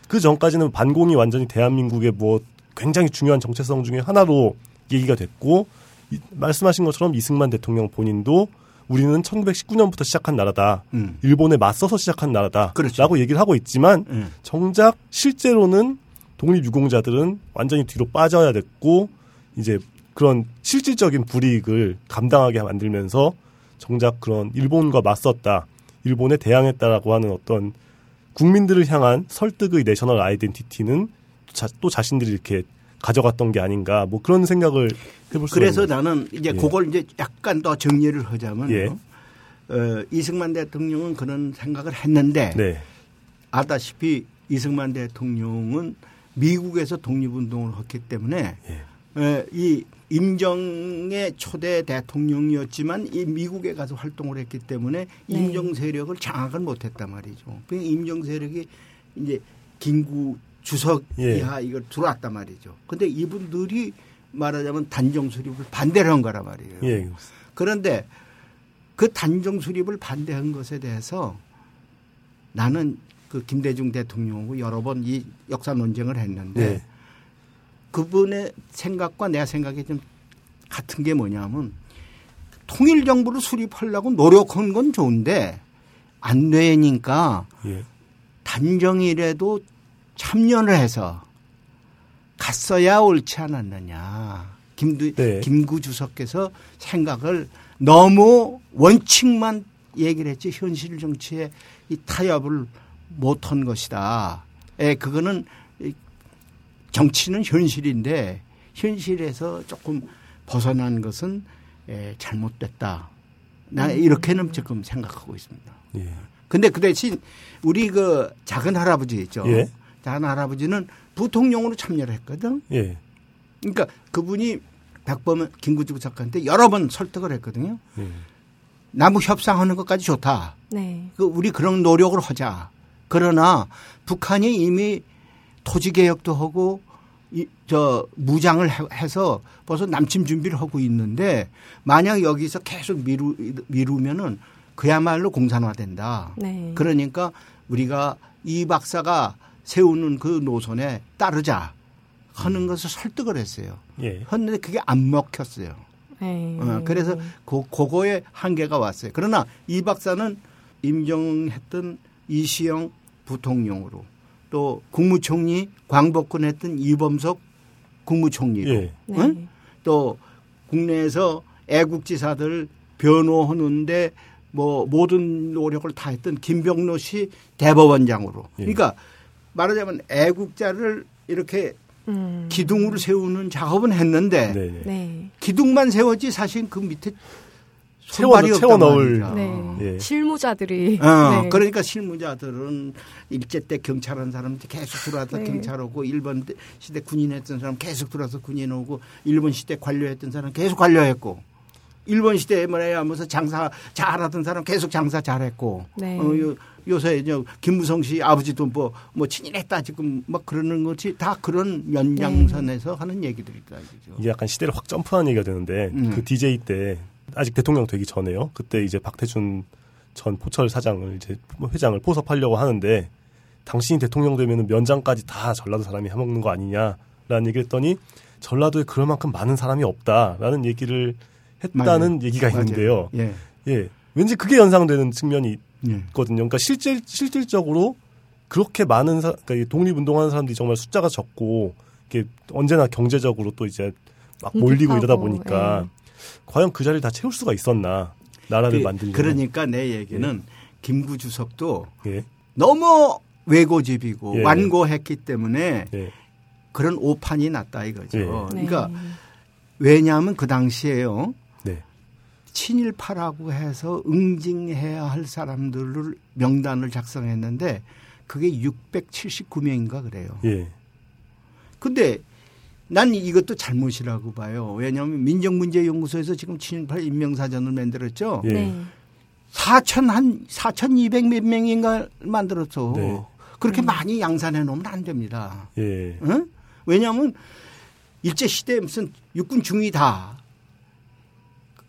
C: 그 전까지는 반공이 완전히 대한민국의 뭐 굉장히 중요한 정체성 중에 하나로 얘기가 됐고 이- 말씀하신 것처럼 이승만 대통령 본인도 우리는 1919년부터 시작한 나라다.
D: 음.
C: 일본에 맞서서 시작한 나라다.
D: 그렇죠.
C: 라고 얘기를 하고 있지만
D: 음.
C: 정작 실제로는 독립유공자들은 완전히 뒤로 빠져야 됐고 이제 그런 실질적인 불이익을 감당하게 만들면서 정작 그런 일본과 맞섰다, 일본에 대항했다라고 하는 어떤 국민들을 향한 설득의 내셔널 아이덴티티는 자, 또 자신들이 이렇게 가져갔던 게 아닌가 뭐 그런 생각을 해볼 수가
D: 그래서 나는 이제
C: 예.
D: 그걸 이제 약간 더 정리를 하자면
C: 예.
D: 어, 이승만 대통령은 그런 생각을 했는데
C: 네,
D: 아다시피 이승만 대통령은 미국에서 독립운동을 했기 때문에
C: 예.
D: 에, 이 임정의 초대 대통령이었지만 이 미국에 가서 활동을 했기 때문에
B: 네.
D: 임정 세력을 장악을 못했단 말이죠. 그 임정 세력이 이제 김구 주석이야 이걸 들어왔단 말이죠. 근데 이분들이 말하자면 단정 수립을 반대를 한 거란 말이에요.
C: 예.
D: 그런데 그 단정 수립을 반대한 것에 대해서 나는 그 김대중 대통령하고 여러 번 이 역사 논쟁을 했는데
C: 네.
D: 그분의 생각과 내 생각이 좀 같은 게 뭐냐면 통일 정부를 수립하려고 노력한 건 좋은데 안 되니까
C: 예.
D: 단정이라도 참여를 해서 갔어야 옳지 않았느냐. 김두,
C: 네.
D: 김구 주석께서 생각을 너무 원칙만 얘기를 했지 현실 정치에 이 타협을 못한 것이다. 예, 그거는 이 정치는 현실인데 현실에서 조금 벗어난 것은 예, 잘못됐다. 나 이렇게는 지금 생각하고 있습니다.
C: 예.
D: 근데 그 대신 우리 그 작은 할아버지 있죠.
C: 예.
D: 작은 할아버지는 부통령으로 참여를 했거든.
C: 예.
D: 그러니까 그분이 백범 김구주 작가한테 여러 번 설득을 했거든요.
C: 예.
D: 남북 협상하는 것까지 좋다.
B: 네.
D: 그 우리 그런 노력을 하자. 그러나 북한이 이미 토지 개혁도 하고 이, 저 무장을 해- 해서 벌써 남침 준비를 하고 있는데 만약 여기서 계속 미루 미루면은 그야말로 공산화된다.
B: 네.
D: 그러니까 우리가 이 박사가 세우는 그 노선에 따르자 하는 것을 설득을 했어요.
C: 예.
D: 했는데 그게 안 먹혔어요.
B: 네.
D: 어, 그래서 그, 그거에 한계가 왔어요. 그러나 이 박사는 임정했던 이시영 부통령으로 또 국무총리 광복군 했던 이범석 국무총리로
C: 예.
B: 네.
D: 응? 또 국내에서 애국지사들 변호하는데 뭐 모든 노력을 다 했던 김병로 씨 대법원장으로.
C: 예.
D: 그러니까 말하자면 애국자를 이렇게
B: 음.
D: 기둥으로 세우는 작업은 했는데
C: 네. 네.
B: 네.
D: 기둥만 세웠지 사실 그 밑에 없단
C: 채워 넣을-.
B: 네.
C: 예.
B: 실무자들이
D: 어,
B: 네.
D: 그러니까 실무자들은 일제 때 경찰한 사람들 계속 들어와서
B: 네.
D: 경찰 오고 일본 때- 시대 군인했던 사람 계속 들어와서 군인 오고 일본 시대 관료했던 사람 계속 관료했고 일본 시대에 뭐야 하면서 장사 잘하던 사람 계속 장사 잘했고
B: 네.
D: 어, 요, 요새 저 김무성 씨 아버지도 뭐, 뭐 친일했다 지금 막 그러는 것이 다 그런 연장선에서 하는 얘기들이다 이거죠.
C: 이게 약간 시대를 확 점프한 얘기가 되는데
D: 음.
C: 그 DJ 때 아직 대통령 되기 전에요. 그때 이제 박태준 전 포철 사장을 이제 회장을 포섭하려고 하는데 당신이 대통령 되면은 면장까지 다 전라도 사람이 해먹는 거 아니냐라는 얘기를 했더니 전라도에 그럴 만큼 많은 사람이 없다라는 얘기를 했다는
D: 맞아요.
C: 얘기가. 있는데요.
D: 예.
C: 예. 왠지 그게 연상되는 측면이
D: 예.
C: 있거든요. 그러니까 실질 실질적으로 그렇게 많은 사, 그러니까 이 독립운동하는 사람들이 정말 숫자가 적고 이게 언제나 경제적으로 또 이제 막 몰리고 이러다 보니까
B: 예.
C: 과연 그 자리를 다 채울 수가 있었나 나라를
D: 그,
C: 만들려면
D: 그러니까 내 얘기는 김구 주석도
C: 예.
D: 너무 외고집이고
C: 예.
D: 완고했기 때문에
C: 예.
D: 그런 오판이 났다 이거죠.
C: 예.
B: 네.
D: 그러니까 왜냐하면 그 당시에요.
C: 네.
D: 친일파라고 해서 응징해야 할 사람들을 명단을 작성했는데 그게 679명인가 그래요.
C: 예.
D: 근데 난 이것도 잘못이라고 봐요. 왜냐하면 민정문제연구소에서 지금 친일파 인명사전을 만들었죠.
C: 예.
B: 네.
D: 4천 한 4,200 몇 명인가 만들었어.
C: 네.
D: 그렇게 많이 양산해 놓으면 안 됩니다.
C: 예.
D: 응? 왜냐하면 일제 시대에 무슨 육군 중위다.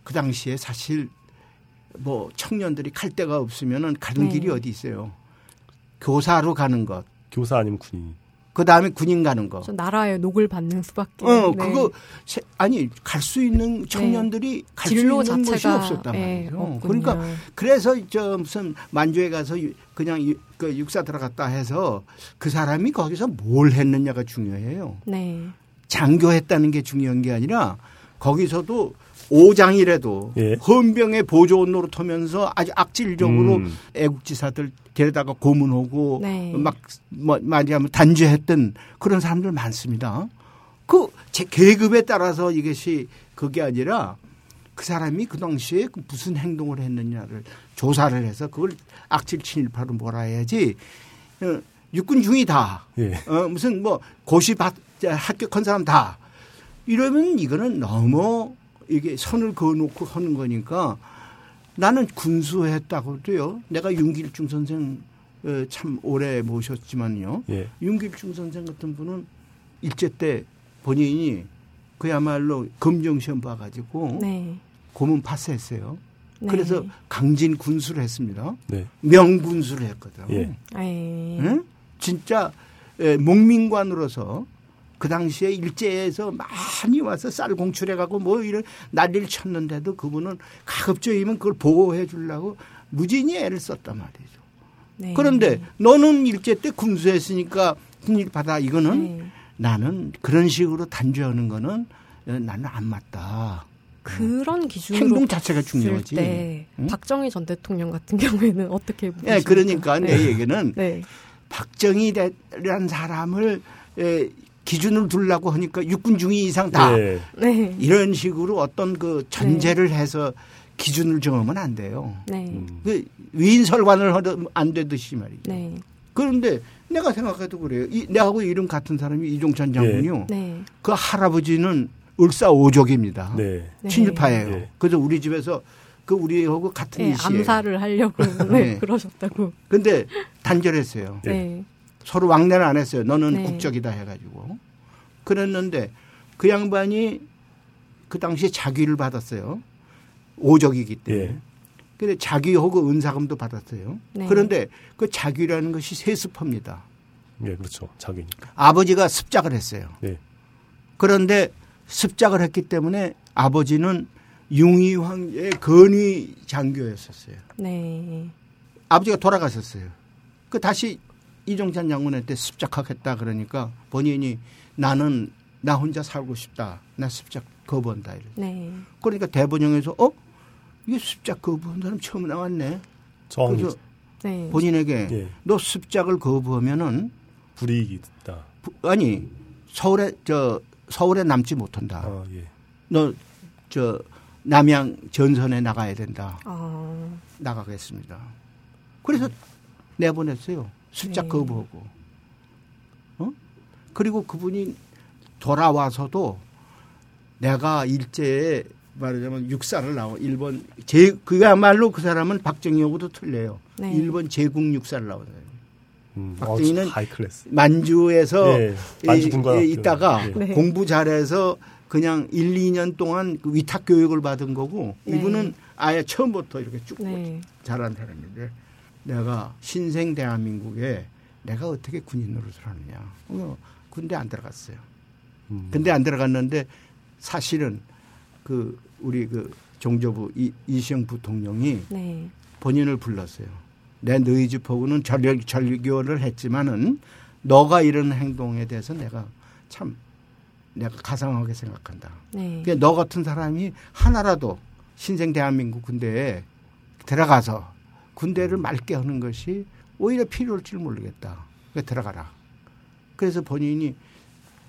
D: 그 당시에 사실 뭐 청년들이 갈 데가 없으면은 가는
B: 네.
D: 길이 어디 있어요. 교사로 가는 것.
C: 교사 아니면 군인.
D: 그 다음에 군인 가는 거.
B: 저 나라의 녹을 받는 수밖에.
D: 어,
B: 네.
D: 그거 세- 아니 갈 수 있는 청년들이 갈수
B: 진로
D: 있는 곳이
B: 자체가
D: 없었단
B: 예,
D: 말이죠.
B: 없군요.
D: 그러니까 그래서 저 무슨 만주에 가서 유- 그냥 유- 그 육사 들어갔다 해서 그 사람이 거기서 뭘 했느냐가 중요해요.
B: 네.
D: 장교했다는 게 중요한 게 아니라 거기서도 오장이라도
C: 예.
D: 헌병의 보조 노릇하면서 아주 악질적으로
C: 음.
D: 애국지사들 데려다가 고문하고
B: 네.
D: 막 뭐, 말하자면 단죄했던 그런 사람들 많습니다. 그 제 계급에 따라서 이것이 그게 아니라 그 사람이 그 당시에 그 무슨 행동을 했느냐를 조사를 해서 그걸 악질 친일파로 몰아 해야지 어, 육군 중이 다.
C: 예.
D: 어, 무슨 뭐 고시 받, 합격한 사람 다 이러면 이거는 너무 이게 선을 그어놓고 하는 거니까 나는 군수했다고도요. 내가 윤길중 선생 어, 참 오래 모셨지만요.
C: 예.
D: 윤길중 선생 같은 분은 일제 때 본인이 그야말로 검정 시험 봐가지고
B: 네.
D: 고문 파스했어요.
B: 네.
D: 그래서 강진 군수를 했습니다.
C: 네.
D: 명군수를 했거든.
C: 예.
B: 네.
D: 응? 진짜 에, 목민관으로서 그 당시에 일제에서 많이 와서 쌀 공출해가고 뭐 이런 난리를 쳤는데도 그분은 가급적이면 그걸 보호해 주려고 무진히 애를 썼단 말이죠.
B: 네.
D: 그런데 너는 일제 때 군수했으니까 군일 받아 이거는
B: 네.
D: 나는 그런 식으로 단죄하는 거는 어, 나는 안 맞다.
B: 그런 기준으로
D: 행동 자체가 중요하지.
B: 때
D: 응?
B: 박정희 전 대통령 같은 경우에는 어떻게 보십니까?
D: 예, 그러니까
B: 네.
D: 내 얘기는
B: 네.
D: 박정희라는 사람을 에, 기준을 두려고 하니까 육군 중위 이상 다
C: 예.
B: 네.
D: 이런 식으로 어떤 그 전제를 해서 기준을 정하면 안 돼요.
B: 네.
C: 음.
D: 그 위인설관을 하면 안 되듯이 말이죠.
B: 네.
D: 그런데 내가 생각해도 그래요. 이, 내하고 이름 같은 사람이 이종찬 장군이요.
B: 네.
D: 그 할아버지는 을사오족입니다.
C: 네.
B: 네.
D: 친일파예요.
C: 네.
D: 그래서 우리 집에서 그 우리하고 같은
B: 네,
D: 이시예요.
B: 암살을 하려고 (laughs) 네,
D: 네. (laughs)
B: 그러셨다고.
D: 근데 단절했어요.
C: 네.
B: 네.
D: 서로 왕래를 안 했어요. 너는
B: 네.
D: 국적이다 해가지고. 그랬는데 그 양반이 그 당시에 자귀를 받았어요. 오적이기 때문에.
C: 예.
D: 근데 자귀하고 은사금도 받았어요.
B: 네.
D: 그런데 그 자귀라는 것이 세습합니다.
C: 예, 그렇죠. 자기니까.
D: 아버지가 습작을 했어요.
C: 네.
D: 그런데 습작을 했기 때문에 아버지는 융희 황제의 건위 장교였었어요.
B: 네.
D: 아버지가 돌아가셨어요. 그 다시 이종찬 장군한테 습작하겠다 그러니까 본인이 나는 나 혼자 살고 싶다. 나 습작 거부한다. 이래.
B: 네.
D: 그러니까 대본영에서 어? 이게 습작 거부한 사람 처음 나왔네.
C: 저항이
D: 그래서
B: 네.
D: 본인에게
C: 예.
D: 너 습작을 거부하면은
C: 불이익이 있다.
D: 부- 아니 서울에 저 서울에 남지 못한다.
C: 아, 예.
D: 너저 남양 전선에 나가야 된다.
B: 아,
D: 나가겠습니다. 그래서 내보냈어요. 습작
B: 네.
D: 거부하고. 어? 그리고 그분이 돌아와서도 내가 일제에 말하자면 육사를 나와 일본 제 그야말로 그 사람은 박정희하고도 틀려요.
B: 네.
D: 일본 제국 육사를 나오잖아요.
C: 음,
D: 박정희는
C: 어, high class.
D: 만주에서
C: 예, 만주
D: 이-. 이- 있다가
C: 예.
B: 네.
D: 공부 잘해서 그냥 1, 2년 동안 그 위탁 교육을 받은 거고
B: 네.
D: 이분은 아예 처음부터 이렇게 쭉
B: 네.
D: 잘한 사람인데 내가 신생 대한민국에 내가 어떻게 군인 노릇을 하느냐. 어, 군대 안 들어갔어요.
C: 음.
D: 근데 안 들어갔는데 사실은 그 우리 그 종조부 이, 이시영 부통령이
B: 네.
D: 본인을 불렀어요. 내 너희 집하고는 전력 절교를 했지만은 너가 이런 행동에 대해서 내가 참 내가 가상하게 생각한다.
B: 네.
D: 그러니까 너 같은 사람이 하나라도 신생 대한민국 군대에 들어가서 군대를 맑게 하는 것이 오히려 필요할 줄 모르겠다. 그러니까 들어가라. 그래서 본인이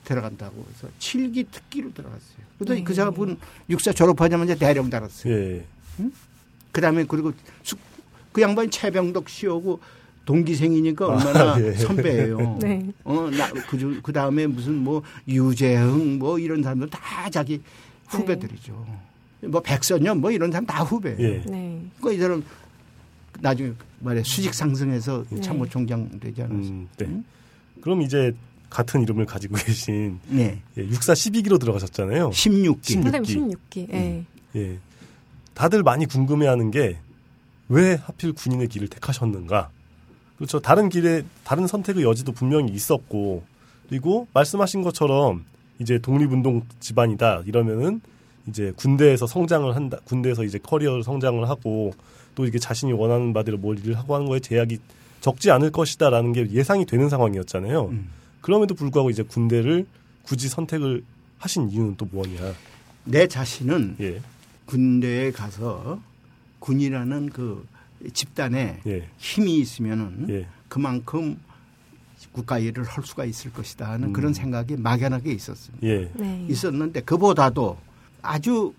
D: 들어간다고 해서 칠기 특기로 들어갔어요. 그래서
B: 네.
D: 그 사람은 육사 졸업하자마자 대령 달았어요.
C: 예.
D: 그다음에 그리고 숙- 그 양반이 최병덕 씨하고 동기생이니까
C: 아,
D: 얼마나
C: 예.
D: 선배예요. (laughs)
B: 네.
D: 어, 나, 그, 그 다음에 무슨 뭐 유재흥 뭐 이런 사람들 다 자기 후배들이죠. 뭐 백선엽 뭐 이런 사람 다 후배예요.
C: 예.
B: 네.
D: 그러니까 이 사람 나중에 말해 수직 상승해서
B: 네.
D: 참모총장 되지 않았어요.
C: 음, 네.
D: 음?
C: 그럼 이제 같은 이름을 가지고 계신
D: 네.
C: 예, 육사 12기로 들어가셨잖아요.
D: 16기.
C: 십-
B: 선생님
C: 16기.
B: 16기. 예.
C: 예. 다들 많이 궁금해하는 게 왜 하필 군인의 길을 택하셨는가? 그렇죠. 다른 길에 다른 선택의 여지도 분명히 있었고 그리고 말씀하신 것처럼 이제 독립운동 집안이다 이러면은 이제 군대에서 성장을 한다. 군대에서 이제 커리어를 성장을 하고 또 이게 자신이 원하는 바대로 뭘 일을 하고 하는 거에 제약이 적지 않을 것이다라는 게 예상이 되는 상황이었잖아요.
D: 음.
C: 그럼에도 불구하고 이제 군대를 굳이 선택을 하신 이유는 또 뭐냐?
D: 내 자신은
C: 예,
D: 군대에 가서 군이라는 그 집단에
C: 예,
D: 힘이 있으면은
C: 예,
D: 그만큼 국가 일을 할 수가 있을 것이다 하는
C: 음.
D: 그런 생각이 막연하게 있었습니다.
C: 예,
B: 네.
D: 있었는데 그보다도 아주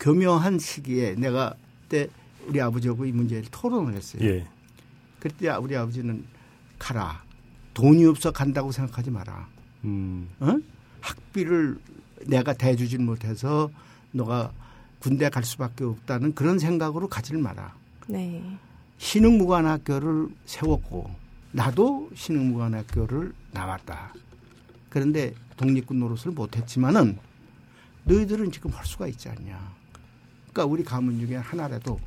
D: 교묘한 시기에 내가 그때 우리 아버지하고 이 문제를 토론을 했어요.
C: 예,
D: 그때 우리 아버지는 가라. 돈이 없어 간다고 생각하지 마라.
C: 음,
D: 어? 학비를 내가 대주질 못해서 너가 군대 갈 수밖에 없다는 그런 생각으로 가지를 마라.
B: 네.
D: 신흥무관학교를 세웠고 나도 신흥무관학교를 나왔다. 그런데 독립군 노릇을 못했지만은 너희들은 지금 할 수가 있지 않냐. 그러니까 우리 가문 중에 하나라도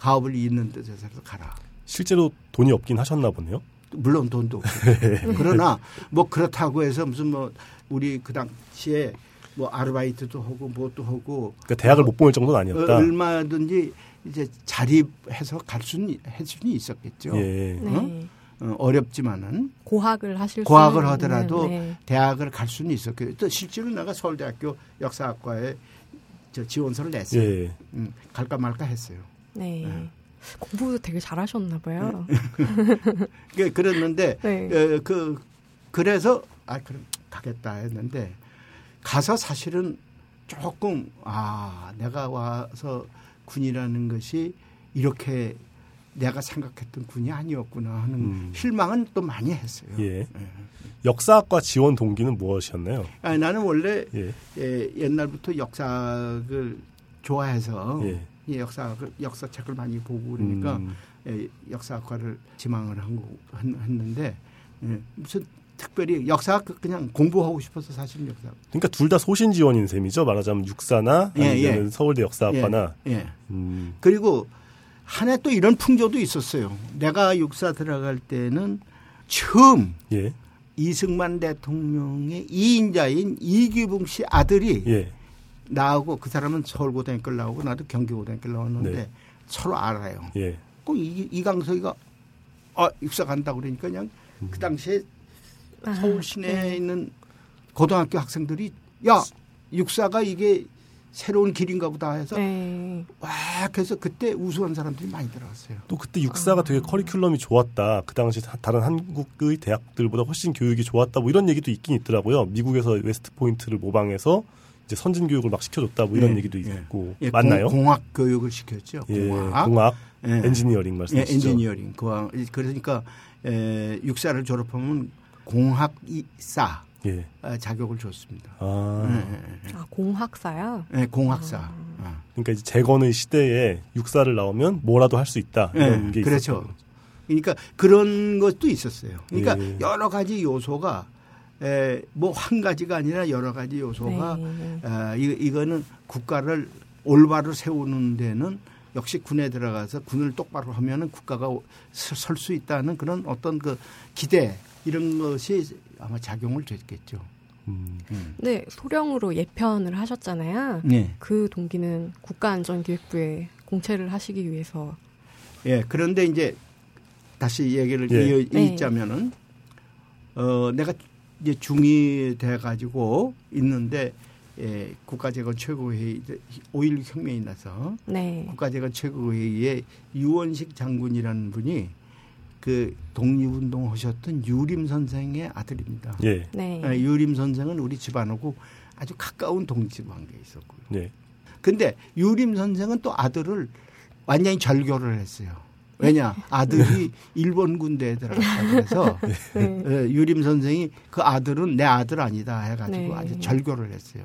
D: 가업을 잇는 뜻에서 가라.
C: 실제로 돈이 없긴 하셨나 보네요.
D: 물론 돈도 없고. (laughs) 그러나 뭐 그렇다고 해서 무슨 뭐 우리 그 당시에 뭐 아르바이트도 하고 뭐도 하고
C: 그러니까 대학을 못 보낼 정도는 아니었다.
D: 어, 얼마든지 이제 자립해서 갈 수는 할 수는 있었겠죠.
C: 예.
B: 네.
D: 어, 어렵지만은
B: 고학을 하실
D: 고학을 하더라도
B: 네.
D: 대학을 갈 수는 있었겠죠. 또 실제로 내가 서울대학교 역사학과에 저 지원서를 냈어요.
C: 예.
D: 음, 갈까 말까 했어요.
B: 네.
D: 네.
B: 공부도 되게 잘하셨나 봐요. (laughs)
D: 그 그랬는데
B: 네.
D: 어, 그 그래서 아 그럼 가겠다 했는데 가서 사실은 조금 아 내가 와서 군이라는 것이 이렇게 내가 생각했던 군이 아니었구나 하는
C: 음.
D: 실망은 또 많이 했어요.
C: 예. 역사학과 지원 동기는 무엇이었나요?
D: 아니, 나는 원래
C: 예.
D: 예, 옛날부터 역사를 좋아해서
C: 예.
D: 이 역사 역사책을 많이 보고 그러니까
C: 음,
D: 예, 역사학과를 지망을 한 거, 했- 했는데 예, 무슨 특별히 역사 그냥 공부하고 싶어서 사실 역사
C: 그러니까 둘 다 소신 지원인 셈이죠. 말하자면 육사나
D: 예,
C: 아니면
D: 예.
C: 서울대 역사학과나.
D: 예.
C: 음,
D: 그리고 한 해 또 이런 풍조도 있었어요. 내가 육사 들어갈 때는 처음
C: 예.
D: 이승만 대통령의 이인자인 이기붕 씨 아들이
C: 예.
D: 나하고 그 사람은 서울고등학교를 나오고 나도 경기고등학교를 나왔는데
C: 네.
D: 서로 알아요.
C: 예.
D: 꼭 이, 이강석이가 아 육사 간다 그러니까 그냥 그 당시에
B: 아,
D: 서울 시내에
B: 네.
D: 있는 고등학교 학생들이 야 육사가 이게 새로운 길인가 보다 해서
B: 네.
D: 와 그래서 그때 우수한 사람들이 많이 들어갔어요.
C: 또 그때 육사가 되게 커리큘럼이 좋았다. 그 당시 다- 다른 한국의 대학들보다 훨씬 교육이 좋았다. 뭐 이런 얘기도 있긴 있더라고요. 미국에서 웨스트 포인트를 모방해서 이제 선진 교육을 막 시켜줬다. 뭐 이런
D: 예,
C: 얘기도
D: 예.
C: 있고
D: 예,
C: 맞나요?
D: 공, 학 교육을 시켰죠.
C: 예,
D: 공학,
C: 공학,
D: 예.
C: 엔지니어링
D: 예,
C: 말씀이시죠?
D: 엔지니어링. 공학. 그러니까 에, 육사를 졸업하면 공학 이사
C: 예.
D: 아, 자격을 줬습니다.
C: 아,
D: 예, 예,
B: 아, 공학사요?
D: 예. 예, 공학사. 어.
C: 그러니까 이제 재건의 시대에 육사를 나오면 뭐라도 할 수 있다. 이런
D: 예,
C: 게
D: 그렇죠.
C: 있었던 거죠.
D: 그러니까 그런 것도 있었어요. 그러니까
C: 예.
D: 여러 가지 요소가 뭐 한 가지가 아니라 여러 가지 요소가
B: 네.
D: 아, 이, 이거는 국가를 올바로 세우는 데는 역시 군에 들어가서 군을 똑바로 하면은 국가가 설 수 있다는 그런 어떤 그 기대 이런 것이 아마 작용을 됐겠죠.
C: 음,
B: 네, 소령으로 예편을 하셨잖아요.
D: 네.
B: 그 동기는 국가안전기획부에 공채를 하시기 위해서
D: 예. 그런데 이제 다시 얘기를
C: 예.
D: 이어
B: 네.
D: 잇자면은 어 내가 이제 중이 돼 가지고 있는데 예, 국가재건 최고회의 5.16 혁명이 나서
B: 네.
D: 국가재건 최고회의에 유원식 장군이라는 분이 그 독립운동 하셨던 유림 선생의 아들입니다.
C: 예.
B: 네.
D: 예, 유림 선생은 우리 집안하고 아주 가까운 동지 관계에 있었고요.
C: 예.
D: 근데 유림 선생은 또 아들을 완전히 절교를 했어요. 왜냐 아들이 일본 군대에 들어갔다 그래서 (laughs)
B: 네.
D: 예, 유림 선생이 그 아들은 내 아들 아니다 해가지고
B: 네.
D: 아주 절교를 했어요.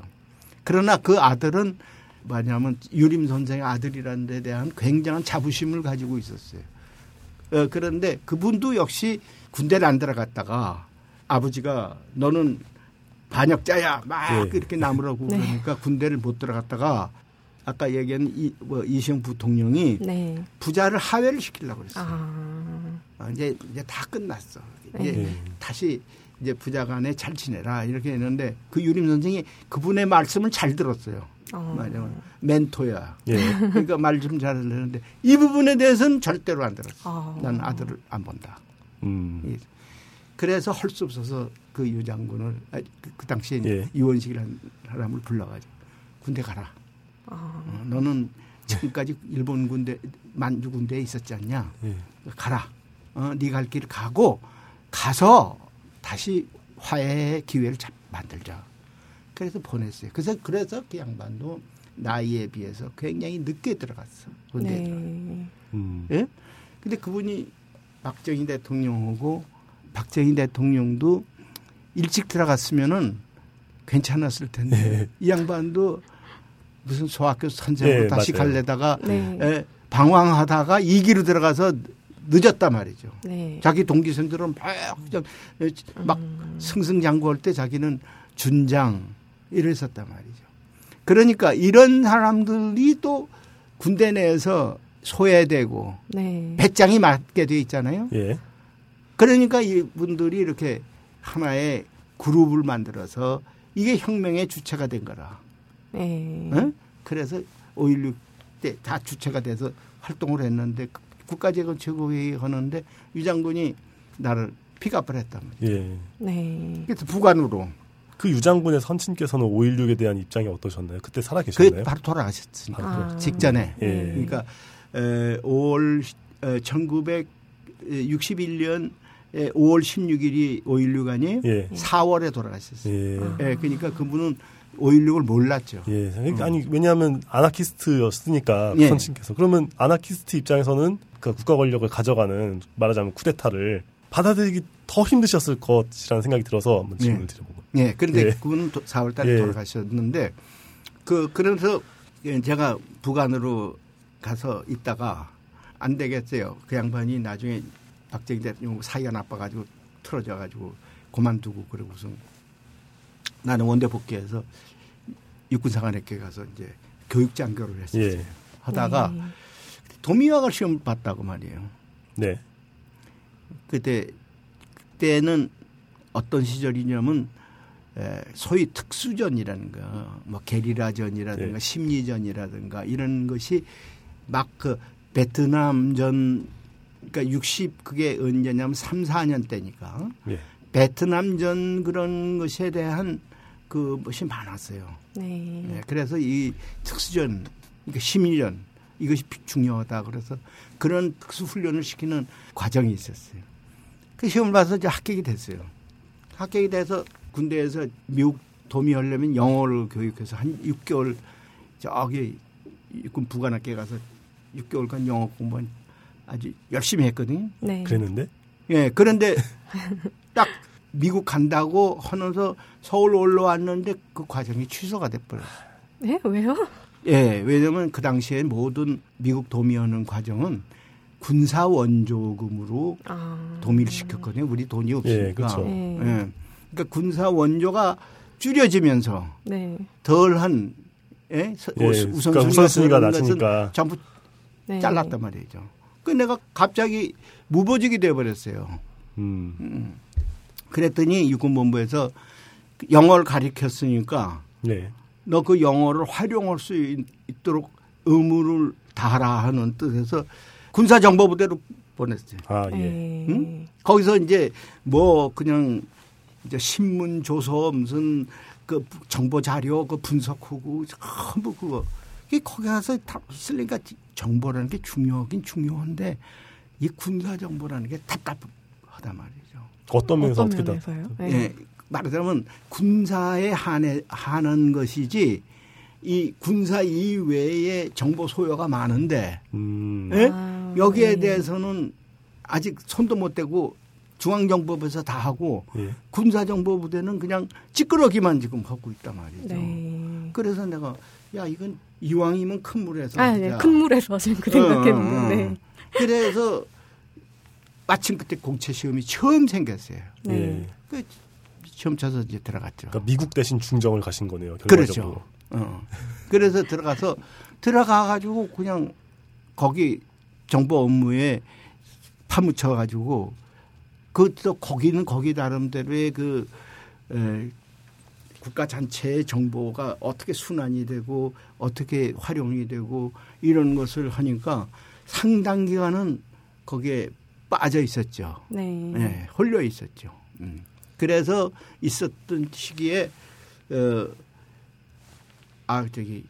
D: 그러나 그 아들은 뭐냐면 유림 선생의 아들이라는 데 대한 굉장한 자부심을 가지고 있었어요. 어, 그런데 그분도 역시 군대를 안 들어갔다가 아버지가 너는 반역자야 막
C: 네.
D: 이렇게 나무라고
B: 네.
D: 그러니까 군대를 못 들어갔다가 아까 얘기한 이, 뭐 이시영 부통령이
B: 네.
D: 부자를 하회를 시키려고 그랬어요.
B: 아.
D: 어, 이제 이제 다 끝났어.
B: 네.
D: 이제
C: 예.
D: 다시 이제 부자 간에 잘 지내라 이렇게 했는데 그 유림 선생이 그분의 말씀을 잘 들었어요.
B: 어.
D: 맞아, 멘토야.
C: 예.
D: 그러니까 말 좀 잘하는데 이 부분에 대해서는 절대로 안 들었어.
B: 아.
D: 난 아들을 안 본다.
C: 음.
D: 예. 그래서 할 수 없어서 그 유장군을 아, 그, 그 당시에
C: 예.
D: 이원식이라는 사람을 불러가지고 군대 가라.
B: 아.
D: 어, 너는 지금까지 일본 군대 만주 군대에 있었지 않냐?
C: 예.
D: 가라. 어, 할 길을 가고 가서 다시 화해의 기회를 잡, 만들자. 그래서 보냈어요. 그래서 그래서 그 양반도 나이에 비해서 굉장히 늦게 들어갔어. 군대에 들어갔어.
B: 네.
C: 음.
D: 예? 근데 그분이 박정희 대통령하고 박정희 대통령도 일찍 들어갔으면은 괜찮았을 텐데 이 양반도 무슨 소학교 선생으로
C: 예,
D: 다시
C: 맞아요.
D: 갈래다가
B: 네.
D: 에, 방황하다가 이기로 들어가서 늦었단 말이죠.
B: 네.
D: 자기 동기생들은 막, 막
B: 음.
D: 승승장구할 때 자기는 준장 이랬었단 말이죠. 그러니까 이런 사람들이 또 군대 내에서 소외되고
B: 네.
D: 배짱이 맞게 돼 있잖아요.
C: 예.
D: 그러니까 이분들이 이렇게 하나의 그룹을 만들어서 이게 혁명의 주체가 된 거라.
B: 네.
D: 어? 그래서 5.16 때 다 주체가 돼서 활동을 했는데 국가재건 최고회의 하는데 유 장군이 나를 픽업을 했단 말이에요.
C: 예.
B: 네.
D: 그래서 부관으로
C: 그 유장군의 선친께서는 5.16에 대한 입장이 어떠셨나요? 그때 살아
D: 그
C: 계셨나요?
D: 바로 돌아가셨으니까
B: 아.
D: 직전에.
C: 예.
D: 그러니까 에, 5월 1961년 5월 16일이 5.16 아니에요?
C: 예.
D: 4월에 돌아가셨어요.
C: 예.
B: 아.
D: 예, 그러니까 그분은 5.16을 몰랐죠.
C: 예. 그러니까 아니 왜냐하면 아나키스트였으니까
D: 예.
C: 선친께서 그러면 아나키스트 입장에서는 그 국가 권력을 가져가는 말하자면 쿠데타를 받아들이기 더 힘드셨을 것이라는 생각이 들어서 한번 질문을
D: 예.
C: 드려보고.
D: 예, 그런데
C: 예.
D: 그분은 4월 달에
C: 예.
D: 돌아가셨는데 그 그래서 제가 북한으로 가서 있다가 안 되겠어요. 그 양반이 나중에 박정희 대통령 사이가 나빠가지고 틀어져가지고 그만두고 그러고 무슨 나는 원대 복귀해서 육군사관학교에 가서 이제 교육장교를 했었어요.
C: 예.
D: 하다가
B: 네.
D: 도미학을 시험 봤다고 말이에요.
C: 네.
D: 그때 그때는 어떤 시절이냐면 에, 소위 특수전이라는 거, 뭐 게리라전이라든가
C: 네.
D: 심리전이라든가 이런 것이 막 그 베트남전 그러니까 60 그게 언제냐면 3, 4년 때니까
C: 예.
D: 베트남전 그런 것에 대한 그 것이 많았어요.
B: 네.
D: 네, 그래서 이 특수전, 그러니까 심리전 이것이 중요하다. 그래서 그런 특수 훈련을 시키는 과정이 있었어요. 그 시험을 봐서 이제 합격이 됐어요. 합격이 돼서 군대에서 미국 도미하려면 영어를 교육해서 한 6개월 저기 육군 부관학교에 가서 6개월간 영어 공부 아주 열심히 했거든요.
B: 네.
C: 그랬는데
D: 예, 그런데 (laughs) 딱 미국 간다고 하면서 서울 올라왔는데 그 과정이 취소가 돼버렸어요.
B: 네? 왜요?
D: 예, 왜냐면 그 당시에 모든 미국 도미하는 과정은 군사 원조금으로
B: 아.
D: 도미를 시켰거든요. 우리 돈이 없으니까.
C: 예, 그렇죠.
B: 네.
D: 예. 그러니까 군사 원조가 줄여지면서
B: 네.
D: 덜한 예? 서-
C: 예,
D: 우선순위가,
C: 그러니까 우선순위가 낮으니까
D: 전부
B: 네.
D: 잘랐단 말이죠. 그 내가 갑자기 무보직이 돼버렸어요.
C: 음.
D: 그랬더니 육군본부에서 영어를 가르쳤으니까
C: 네.
D: 너그 영어를 활용할 수 있- 있도록 의무를 다하라 하는 뜻에서 군사정보부대로 보냈어요.
C: 아, 예.
B: 네.
D: 응? 거기서 이제 뭐 그냥 이제 신문 조서 무슨 그 정보 자료 그 분석하고 전부 그거 이게 거기 가서 다 있으니까 정보라는 게 중요하긴 중요한데 이 군사 정보라는 게 답답하단 말이죠.
C: 어떤 면에서
B: 어떤
C: 어떻게 다
B: 면에서요? 네.
D: 예, 말하자면 군사에 한해 하는 것이지 이 군사 이외에 정보 소요가 많은데
C: 음.
D: 예?
B: 아,
D: 여기에
B: 네.
D: 대해서는 아직 손도 못 대고 중앙정보부에서 다 하고
C: 예.
D: 군사정보부대는 그냥 찌끄러기만 지금 하고 있단 말이죠.
B: 네.
D: 그래서 내가 야 이건 이왕이면 큰 물에서
B: 아, 네. 큰 물에서 지금 그
D: 어, 어,
B: 생각했는데. 네.
D: 그래서 마침 그때 공채 시험이 처음 생겼어요.
B: 네.
C: 예.
D: 그 시험 쳐서 이제 들어갔죠.
C: 그러니까 미국 대신 중정을 가신 거네요.
D: 그렇죠.
C: 결과적으로.
D: 어. 그래서 들어가서 들어가 가지고 그냥 거기 정보 업무에 파묻혀 가지고 그또 거기는 거기 나름대로의 그 에, 국가 전체의 정보가 어떻게 순환이 되고 어떻게 활용이 되고 이런 것을 하니까 상당 기간은 거기에 빠져 있었죠.
B: 네.
D: 예, 홀려 있었죠. 음. 그래서 있었던 시기에 어, 아 저기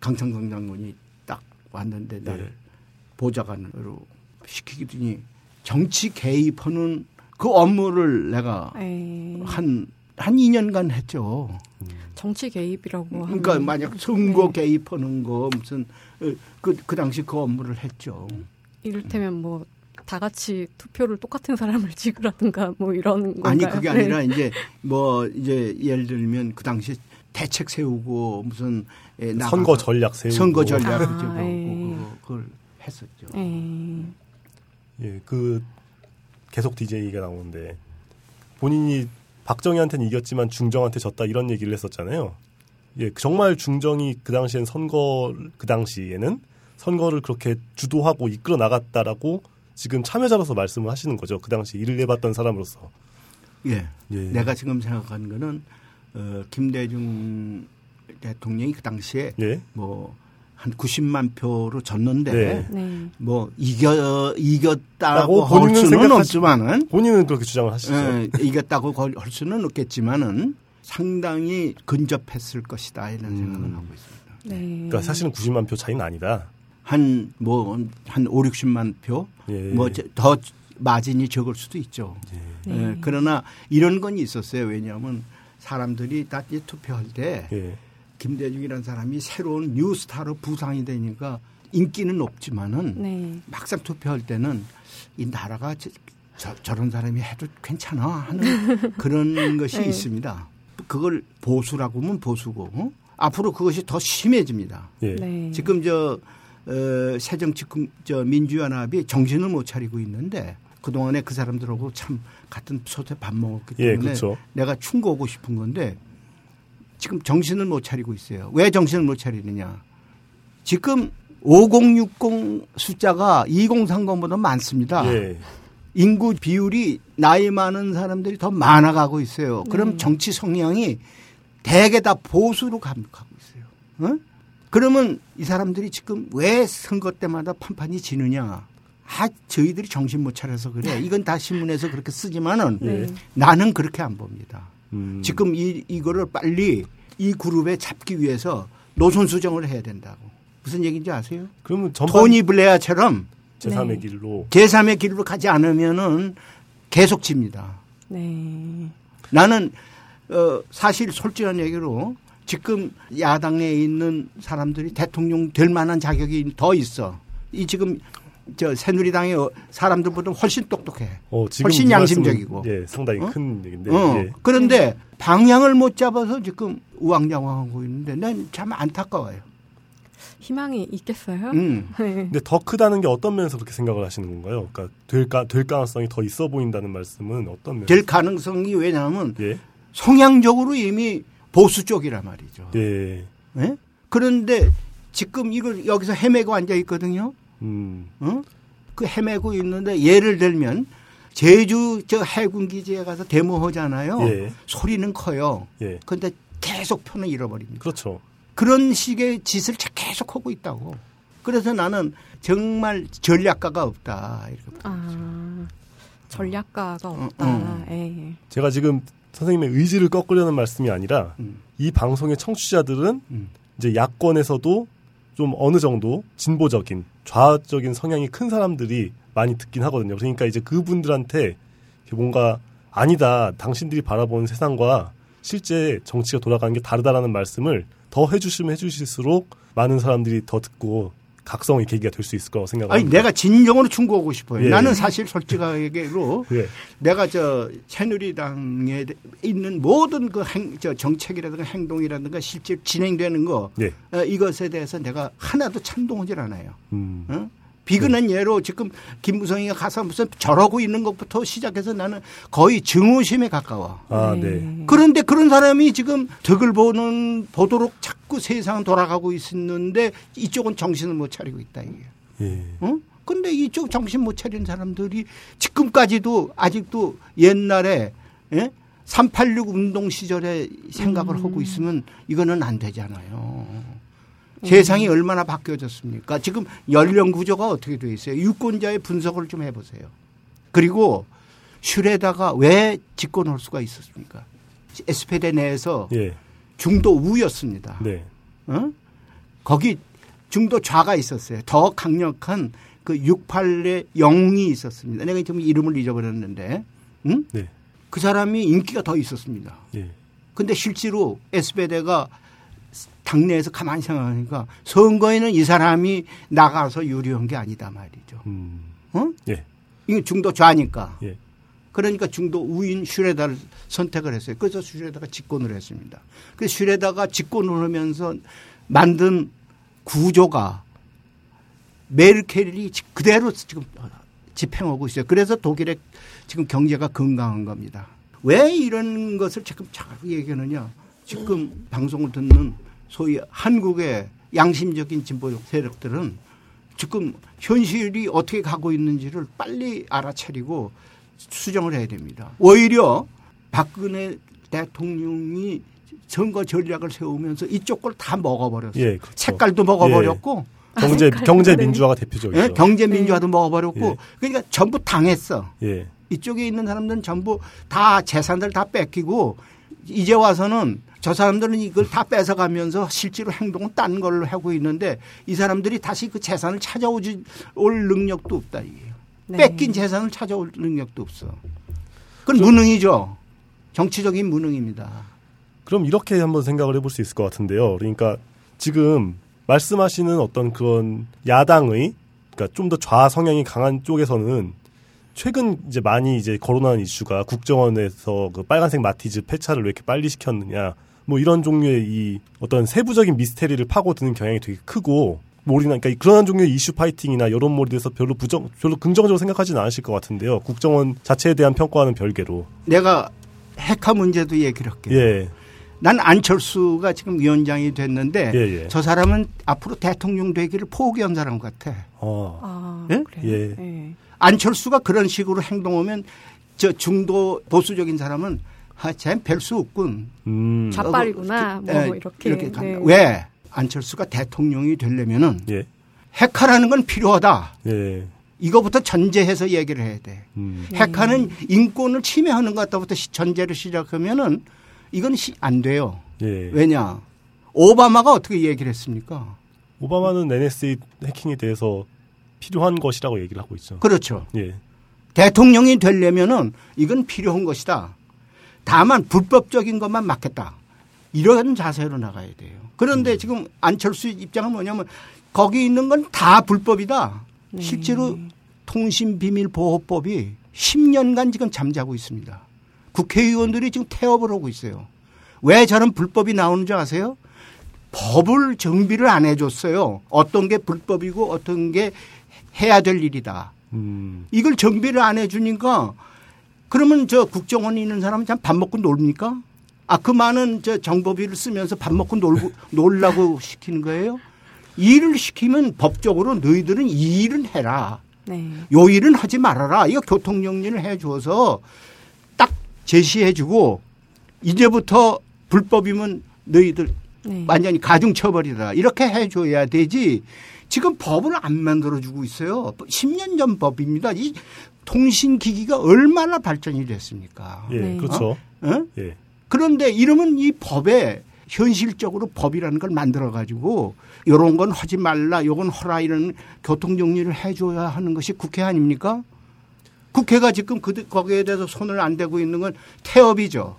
D: 강창성 장군이 딱 왔는데 나를
C: 네.
D: 보좌관으로 시키더니 정치 개입하는 그 업무를 내가
B: 네.
D: 한, 한 2년간 했죠.
B: 정치 개입이라고
D: 그러니까
B: 하면
D: 만약 선거
B: 네.
D: 개입하는 거 무슨 어, 그, 그 당시 그 업무를 했죠.
B: 이를테면 뭐 다 같이 투표를 똑같은 사람을 찍으라든가 뭐 이런 건가요?
D: 아니 그게
B: 네.
D: 아니라 이제 뭐 이제 예를 들면 그 당시 대책 세우고 무슨 예,
C: 선거 전략 세우고
D: 선거 전략
B: 아, 예.
D: 그거 그걸 했었죠.
B: 네.
C: 예, 그 계속 DJ가 나오는데 본인이 박정희한테는 이겼지만 중정한테 졌다 이런 얘기를 했었잖아요. 예, 정말 중정이 그 당시엔 선거 그 당시에는 선거를 그렇게 주도하고 이끌어 나갔다라고 지금 참여자로서 말씀을 하시는 거죠. 그 당시 일을 해봤던 사람으로서.
D: 예.
C: 예.
D: 내가 지금 생각하는 거는 어, 김대중 대통령이 그 당시에
C: 예.
D: 뭐한 90만 표로 졌는데
C: 네.
B: 네.
D: 뭐 이겨 이겼다고 할
C: 본인은
D: 수는 없지만은
C: 본인은 그렇게 주장을 하시죠.
D: 예, 이겼다고 걸- 할 수는 없겠지만은 상당히 근접했을 것이다 이런 생각을 하고 있습니다.
B: 네.
C: 그러니까 사실은 90만 표 차이는 아니다.
D: 한뭐한 5, 60만 표,
C: 예.
D: 뭐더 마진이 적을 수도 있죠.
B: 네.
D: 예, 그러나 이런 건 있었어요. 왜냐하면 사람들이 다 이제 투표할 때
C: 예.
D: 김대중이라는 사람이 새로운 뉴스타로 부상이 되니까 인기는 높지만은
B: 네.
D: 막상 투표할 때는 이 나라가 저, 저, 런 사람이 해도 괜찮아 하는 (laughs) 그런 것이
B: 네.
D: 있습니다. 그걸 보수라고 하면 보수고 어? 앞으로 그것이 더 심해집니다.
C: 예.
B: 네.
D: 지금 저 어, 새정치금 저 민주연합이 정신을 못 차리고 있는데 그 동안에 그 사람들하고 참 같은 솥에 밥 먹었기
C: 예,
D: 때문에
C: 그렇죠.
D: 내가 충고하고 싶은 건데 지금 정신을 못 차리고 있어요. 왜 정신을 못 차리느냐? 지금 5060 숫자가 2030보다 많습니다.
C: 예.
D: 인구 비율이 나이 많은 사람들이 더 많아가고 있어요. 그럼
B: 네.
D: 정치 성향이 대개 다 보수로 감- 가고 있어요. 어? 그러면 이 사람들이 지금 왜 선거 때마다 판판이 지느냐? 아, 저희들이 정신 못 차려서 그래. 이건 다 신문에서 그렇게 쓰지만은
B: 네.
D: 나는 그렇게 안 봅니다.
C: 음.
D: 지금 이, 이거를 빨리 이 그룹에 잡기 위해서 노선 수정을 해야 된다고. 무슨 얘기인지 아세요?
C: 그러면 전반
D: 토니 블레어처럼
C: 제3의
B: 네.
C: 길로
D: 제3의 길로 가지 않으면은 계속 집니다.
B: 네.
D: 나는 어 사실 솔직한 얘기로 지금 야당 내에 있는 사람들이 대통령 될 만한 자격이 더 있어. 이 지금 저 새누리당의 어, 사람들보다 훨씬 똑똑해.
C: 어, 지금
D: 훨씬 양심적이고.
C: 예, 상당히
D: 어?
C: 큰 얘기인데.
D: 어.
C: 예.
D: 그런데 방향을 못 잡아서 지금 우왕좌왕하고 있는데 난 참 안타까워요.
B: 희망이 있겠어요?
D: 음. (laughs)
B: 네.
C: 근데 더 크다는 게 어떤 면에서 그렇게 생각을 하시는 건가요? 그러니까 될까 될 가능성이 더 있어 보인다는 말씀은 어떤 면?
D: 될 가능성이 왜냐하면
C: 예.
D: 성향적으로 이미 보수 쪽이란 말이죠.
C: 예.
D: 예? 그런데 지금 이걸 여기서 헤매고 앉아 있거든요.
C: 음.
D: 어? 그 헤매고 있는데 예를 들면 제주 저 해군 기지에 가서 데모하잖아요.
C: 예.
D: 소리는 커요.
C: 예.
D: 그런데 계속 표는 잃어버립니다.
C: 그렇죠.
D: 그런 식의 짓을 계속 하고 있다고. 그래서 나는 정말 전략가가 없다. 이렇게.
B: 아, 전략가가
D: 어,
B: 없다.
D: 어.
B: 예.
C: 제가 지금 선생님의 의지를 꺾으려는 말씀이 아니라
D: 음.
C: 이 방송의 청취자들은
D: 음.
C: 이제 야권에서도 좀 어느 정도 진보적인 좌적인 성향이 큰 사람들이 많이 듣긴 하거든요. 그러니까 이제 그분들한테 뭔가 아니다. 당신들이 바라보는 세상과 실제 정치가 돌아가는 게 다르다라는 말씀을 더 해주시면 해주실수록 많은 사람들이 더 듣고 각성의 계기가 될 수 있을 거라고
D: 아니
C: 생각합니다.
D: 내가 진정으로 충고하고 싶어요.
C: 예.
D: 나는 사실 솔직하게로 (laughs)
C: 예.
D: 내가 저 새누리당에 있는 모든 그 행, 저 정책이라든가 행동이라든가 실제 진행되는 거
C: 예.
D: 어, 이것에 대해서 내가 하나도 찬동하지 않아요.
C: 음.
D: 어? 비근한 예로 지금 김무성이가 가서 무슨 저러고 있는 것부터 시작해서 나는 거의 증오심에 가까워.
C: 아,
B: 네.
C: 네.
D: 그런데 그런 사람이 지금 덕을 보는 보도록 자꾸 세상 돌아가고 있었는데 이쪽은 정신을 못 차리고 있다 이게.
C: 예.
D: 어? 근데 이쪽 정신 못 차린 사람들이 지금까지도 아직도 옛날에 예? 386 운동 시절에 생각을 하고 있으면 이거는 안 되잖아요. 세상이 얼마나 바뀌어졌습니까? 지금 연령 구조가 어떻게 되어 있어요? 유권자의 분석을 좀 해보세요. 그리고 슈레다가 왜 집권할 수가 있었습니까? 에스페데 내에서
C: 예.
D: 중도 우였습니다.
C: 네.
D: 어? 거기 중도 좌가 있었어요. 더 강력한 그 68의 영웅이 있었습니다. 내가 지금 이름을 잊어버렸는데, 응?
C: 네.
D: 그 사람이 인기가 더 있었습니다.
C: 예.
D: 근데 실제로 에스베데가 당내에서 가만히 생각하니까 선거에는 이 사람이 나가서 유리한 게 아니다 말이죠.
C: 음.
D: 어?
C: 예.
D: 이게 중도 좌니까.
C: 예.
D: 그러니까 중도 우인 슈레다를 선택을 했어요. 그래서 슈레다가 집권을 했습니다. 그래서 슈레다가 집권을 하면서 만든 구조가 메르켈이 그대로 지금 집행하고 있어요. 그래서 독일의 지금 경제가 건강한 겁니다. 왜 이런 것을 지금 자꾸 얘기하느냐. 지금 방송을 듣는 소위 한국의 양심적인 진보 세력들은 지금 현실이 어떻게 가고 있는지를 빨리 알아차리고 수정을 해야 됩니다. 오히려 박근혜 대통령이 선거 전략을 세우면서 이쪽 걸 다 먹어버렸어요.
C: 예, 그렇죠.
D: 색깔도 먹어버렸고
C: 경제
B: 색깔
C: 경제
B: 다르네.
C: 민주화가 대표적이죠.
D: 예? 경제 민주화도 먹어버렸고
C: 예.
D: 그러니까 전부 당했어.
C: 예.
D: 이쪽에 있는 사람들은 전부 다 재산들 다 뺏기고 이제 와서는 저 사람들은 이걸 다 뺏어가면서 실제로 행동은 딴 걸로 하고 있는데 이 사람들이 다시 그 재산을 찾아오지 올 능력도 없다 이게요.
B: 네.
D: 뺏긴 재산을 찾아올 능력도 없어. 그건 무능이죠. 정치적인 무능입니다.
C: 그럼 이렇게 한번 생각을 해볼 수 있을 것 같은데요. 그러니까 지금 말씀하시는 어떤 그런 야당의 그러니까 좀 더 좌 성향이 강한 쪽에서는 최근 이제 많이 이제 거론하는 이슈가 국정원에서 그 빨간색 마티즈 폐차를 왜 이렇게 빨리 시켰느냐 뭐 이런 종류의 이 어떤 세부적인 미스테리를 파고드는 경향이 되게 크고 뭐 우리는 그러니까 그런 종류의 이슈 파이팅이나 여론몰이에 대해서 별로 부정 별로 긍정적으로 생각하지는 않으실 것 같은데요. 국정원 자체에 대한 평가와는 별개로
D: 내가 핵화 문제도 얘기를 할게요.
C: 예.
D: 난 안철수가 지금 위원장이 됐는데
C: 예, 예.
D: 저 사람은 앞으로 대통령 되기를 포기한 사람 같아.
C: 어.
B: 아,
D: 예?
B: 그래요?
C: 예.
B: 예.
D: 안철수가 그런 식으로 행동하면 저 중도 보수적인 사람은 아, 쟤별수 없군.
C: 음.
B: 좌빨이구나. 뭐
D: 예,
B: 이렇게.
D: 간다.
B: 네.
D: 왜? 안철수가 대통령이 되려면은
C: 예.
D: 핵화라는 건 필요하다.
C: 예.
D: 이거부터 전제해서 얘기를 해야 돼.
C: 음.
D: 핵화는 인권을 침해하는 것 같다부터 시- 전제를 시작하면은 이건 시- 안 돼요.
C: 예.
D: 왜냐? 오바마가 어떻게 얘기를 했습니까?
C: 오바마는 NSA 해킹에 대해서 필요한 것이라고 얘기를 하고 있죠.
D: 그렇죠.
C: 예.
D: 대통령이 되려면은 이건 필요한 것이다. 다만 불법적인 것만 막겠다. 이런 자세로 나가야 돼요. 그런데 지금 안철수 입장은 뭐냐면 거기 있는 건 다 불법이다.
B: 네.
D: 실제로 통신비밀보호법이 10년간 지금 잠자고 있습니다. 국회의원들이 지금 태업을 하고 있어요. 왜 저런 불법이 나오는 줄 아세요? 법을 정비를 안 해줬어요. 어떤 게 불법이고 어떤 게 해야 될 일이다.
C: 음.
D: 이걸 정비를 안 해주니까 그러면 저 국정원에 있는 사람은 참 밥 먹고 놀니까? 아, 그 많은 저 정보비를 쓰면서 밥 먹고 놀고, (laughs) 놀라고 시키는 거예요? 일을 시키면 법적으로 너희들은 이 일은 해라.
B: 네.
D: 요 일은 하지 말아라. 이거 교통정리를 해 줘서 딱 제시해 주고 이제부터 불법이면 너희들
B: 네.
D: 완전히 가중처벌이다. 이렇게 해 줘야 되지. 지금 법을 안 만들어 주고 있어요. 10년 전 법입니다. 이 통신 기기가 얼마나 발전이 됐습니까?
C: 예.
B: 네.
C: 그렇죠.
D: 어?
C: 예.
D: 그런데 이러면 이 법에 현실적으로 법이라는 걸 만들어 가지고 요런 건 하지 말라, 요건 허라 이런 교통 정리를 해 줘야 하는 것이 국회 아닙니까? 국회가 지금 그 거기에 대해서 손을 안 대고 있는 건 태업이죠.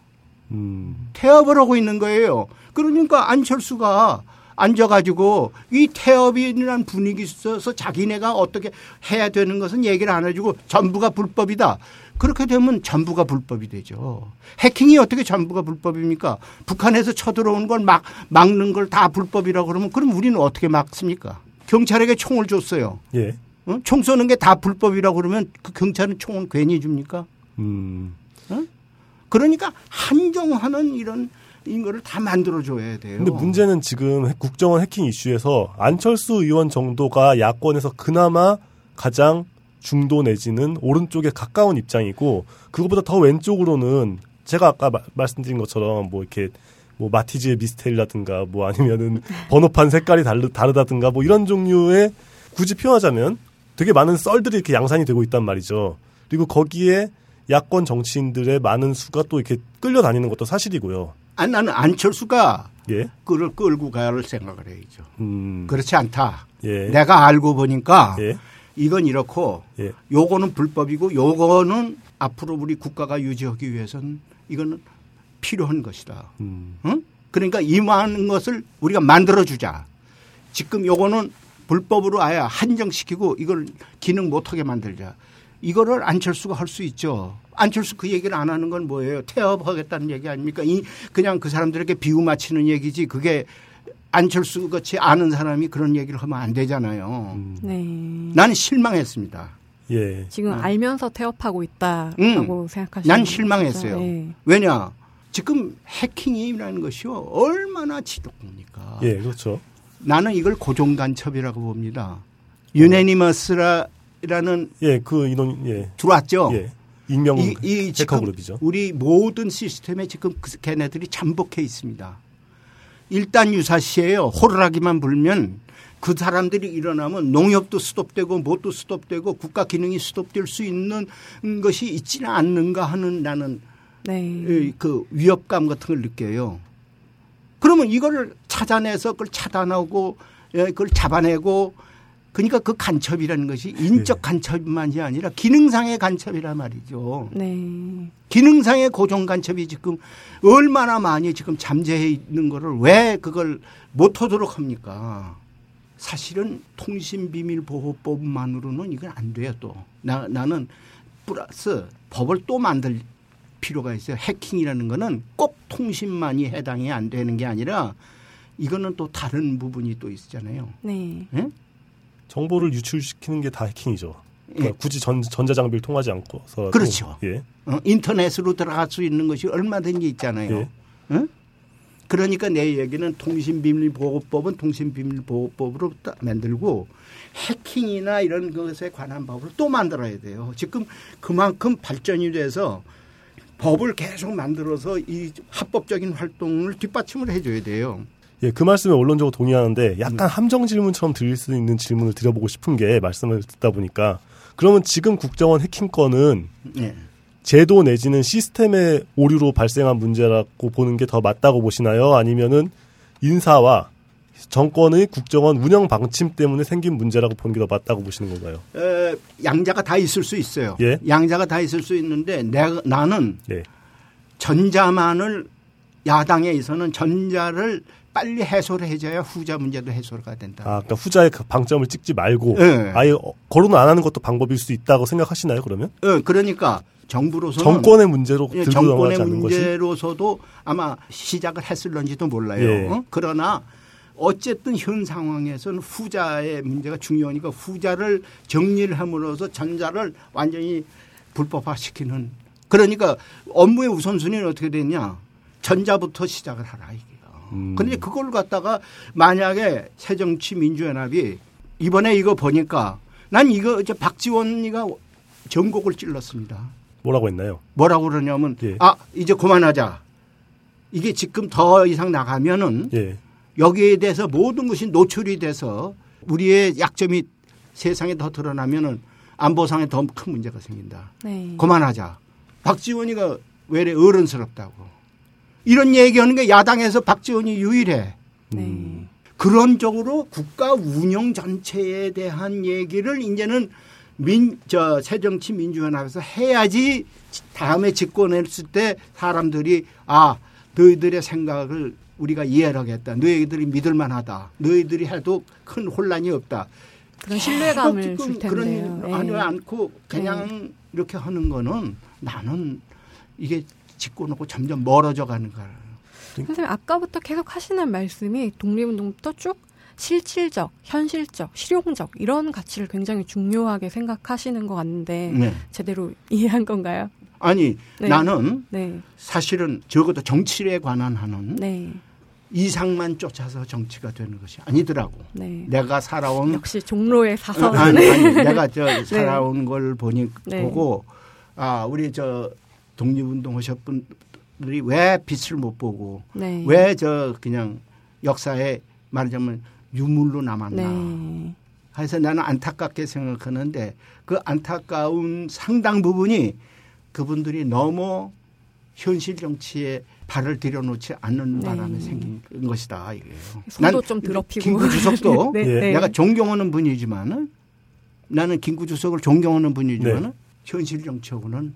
C: 음.
D: 태업을 하고 있는 거예요. 그러니까 안철수가 앉아가지고 이 태업이라는 분위기 있어서 자기네가 어떻게 해야 되는 것은 얘기를 안 해주고 전부가 불법이다. 그렇게 되면 전부가 불법이 되죠. 해킹이 어떻게 전부가 불법입니까? 북한에서 쳐들어오는 걸 막, 막는 걸 다 불법이라고 그러면 그럼 우리는 어떻게 막습니까? 경찰에게 총을 줬어요.
C: 예.
D: 어? 총 쏘는 게 다 불법이라고 그러면 그 경찰은 총은 괜히 줍니까?
C: 음.
D: 그러니까 한정하는 이런 이거를 다 만들어줘야 돼요.
C: 근데 문제는 지금 핵- 국정원 해킹 이슈에서 안철수 의원 정도가 야권에서 그나마 가장 중도 내지는 오른쪽에 가까운 입장이고 그거보다 더 왼쪽으로는 제가 아까 마- 말씀드린 것처럼 뭐 이렇게 뭐 마티즈의 미스테리라든가 뭐 아니면은 (laughs) 번호판 색깔이 다르, 다르다든가 뭐 이런 종류의 굳이 표현하자면 되게 많은 썰들이 이렇게 양산이 되고 있단 말이죠. 그리고 거기에 야권 정치인들의 많은 수가 또 이렇게 끌려다니는 것도 사실이고요.
D: 아니, 나는 안철수가
C: 예.
D: 그를 끌고 가야 생각을 해야죠.
C: 음.
D: 그렇지 않다.
C: 예.
D: 내가 알고 보니까
C: 예.
D: 이건 이렇고
C: 예.
D: 요거는 불법이고 요거는 앞으로 우리 국가가 유지하기 위해서는 이거는 필요한 것이다.
C: 음.
D: 응? 그러니까 이만한 것을 우리가 만들어 주자. 지금 요거는 불법으로 아예 한정시키고 이걸 기능 못하게 만들자. 이거를 안철수가 할 수 있죠. 안철수 그 얘기를 안 하는 건 뭐예요? 태업하겠다는 얘기 아닙니까? 이 그냥 그 사람들에게 비유 맞히는 얘기지. 그게 안철수 같이 아는 사람이 그런 얘기를 하면 안 되잖아요.
C: 음.
B: 네.
D: 나는 실망했습니다.
C: 예.
B: 지금
D: 어.
B: 알면서 태업하고 있다라고 생각하시는
D: 난? 실망했어요.
B: 네.
D: 왜냐? 지금 해킹이라는 것이요 얼마나 지독합니까?
C: 예, 그렇죠.
D: 나는 이걸 고정 간첩이라고 봅니다. 유네니머스라 는
C: 예, 그 인원 예.
D: 들어왔죠.
C: 예. 익명
D: 이, 이
C: 해커
D: 지금
C: 그룹이죠.
D: 우리 모든 시스템에 지금 그 걔네들이 잠복해 있습니다. 일단 유사시에요. 호루라기만 불면 그 사람들이 일어나면 농협도 스톱되고 뭣도 스톱되고 국가 기능이 스톱될 수 있는 것이 있지는 않는가 하는 나는
B: 네.
D: 이- 그 위협감 같은 걸 느껴요. 그러면 이거를 찾아내서 그걸 차단하고 예, 그걸 잡아내고 그러니까 그 간첩이라는 것이 인적
C: 예.
D: 간첩만이 아니라 기능상의 간첩이란 말이죠.
B: 네.
D: 기능상의 고정 간첩이 지금 얼마나 많이 지금 잠재해 있는 거를 왜 그걸 못 하도록 합니까? 사실은 통신비밀보호법만으로는 이건 안 돼요 또. 나, 나는 플러스 법을 또 만들 필요가 있어요. 해킹이라는 거는 꼭 통신만이 해당이 안 되는 게 아니라 이거는 또 다른 부분이 또 있잖아요.
B: 네.
D: 예?
C: 정보를 유출시키는 게 다 해킹이죠. 그러니까
D: 예.
C: 굳이 전, 전자장비를 통하지 않고서
D: 그렇죠.
C: 예.
D: 어, 인터넷으로 들어갈 수 있는 것이 얼마든지 있잖아요.
C: 예.
D: 응? 그러니까 내 얘기는 통신비밀보호법은 통신비밀보호법으로 딱 만들고 해킹이나 이런 것에 관한 법을 또 만들어야 돼요. 지금 그만큼 발전이 돼서 법을 계속 만들어서 이 합법적인 활동을 뒷받침을 해줘야 돼요.
C: 예, 그 말씀에 원론적으로 동의하는데 약간
D: 음.
C: 함정 질문처럼 들릴 수 있는 질문을 드려보고 싶은 게 말씀을 듣다 보니까 그러면 지금 국정원 해킹 건은
D: 예.
C: 제도 내지는 시스템의 오류로 발생한 문제라고 보는 게 더 맞다고 보시나요? 아니면은 인사와 정권의 국정원 운영 방침 때문에 생긴 문제라고 보는 게 더 맞다고 보시는 건가요?
D: 에, 양자가 다 있을 수 있어요.
C: 예.
D: 양자가 다 있을 수 있는데 내가 나는
C: 예.
D: 전자만을 야당에서는 전자를 빨리 해소를 해줘야 후자 문제도 해소가 된다.
C: 아, 그러니까 후자의 그 방점을 찍지 말고
D: 예.
C: 아예 어, 거론 안 하는 것도 방법일 수 있다고 생각하시나요? 그러면
D: 어, 그러니까 정부로서는
C: 정권의 문제로
D: 예,
C: 들고
D: 정권의
C: 않는 것이
D: 문제로서도 아마 시작을 했을런지도 몰라요.
C: 예.
D: 어? 그러나 어쨌든 현 상황에서는 후자의 문제가 중요하니까 후자를 정리를 함으로써 전자를 완전히 불법화시키는 그러니까 업무의 우선순위는 어떻게 되냐 전자부터 시작을 하라 이게요.
C: 음.
D: 그런데 그걸 갖다가 만약에 새정치민주연합이 이번에 이거 보니까 난 이거 이제 박지원이가 전곡을 찔렀습니다.
C: 뭐라고 했나요?
D: 뭐라고 그러냐면
C: 예.
D: 아 이제 그만하자. 이게 지금 더 이상 나가면은
C: 예.
D: 여기에 대해서 모든 것이 노출이 돼서 우리의 약점이 세상에 더 드러나면은 안보상에 더 큰 문제가 생긴다.
B: 네.
D: 그만하자. 박지원이가 왜 이래 어른스럽다고. 이런 얘기하는 게 야당에서 박지원이 유일해.
B: 네.
D: 그런 쪽으로 국가 운영 전체에 대한 얘기를 이제는 민, 저, 새정치 민주연합에서 해야지 다음에 집권했을 때 사람들이 아, 너희들의 생각을 우리가 이해를 하겠다. 너희들이 믿을만 하다. 너희들이 해도 큰 혼란이 없다.
B: 그런 신뢰감을
D: 지금
B: 줄 텐데요.
D: 그런
B: 예.
D: 아니 않고 그냥 이렇게 하는 거는 나는 이게 짚고놓고 점점 멀어져 가는 거야.
B: 선생님 아까부터 계속 하시는 말씀이 독립운동부터 쭉 실질적, 현실적, 실용적 이런 가치를 굉장히 중요하게 생각하시는 것 같는데
D: 네.
B: 제대로 이해한 건가요?
D: 아니
B: 네.
D: 나는
B: 네,
D: 사실은 적어도 정치에 관한 하는
B: 네,
D: 이상만 쫓아서 정치가 되는 것이 아니더라고.
B: 네.
D: 내가 살아온
B: 역시 종로의 사선.
D: 아니, 아니 (laughs) 내가 저 살아온 걸 보니
B: 네.
D: 보고 아 우리 저 독립운동 하셨던 분들이 왜 빛을 못 보고
B: 네.
D: 왜저 그냥 역사에 말하자면 유물로 남았나.
B: 네.
D: 그래서 나는 안타깝게 생각하는데 그 안타까운 상당 부분이 그분들이 너무 현실 정치에 발을 들여놓지 않는
B: 네.
D: 바람에 생긴 것이다 이게요.
B: 손도 좀 더럽히고.
D: 김구 주석도 (laughs)
B: 네,
C: 예.
B: 네.
D: 내가 존경하는 분이지만은 나는 김구 주석을 존경하는 분이지만은
C: 네.
D: 현실 정치하고는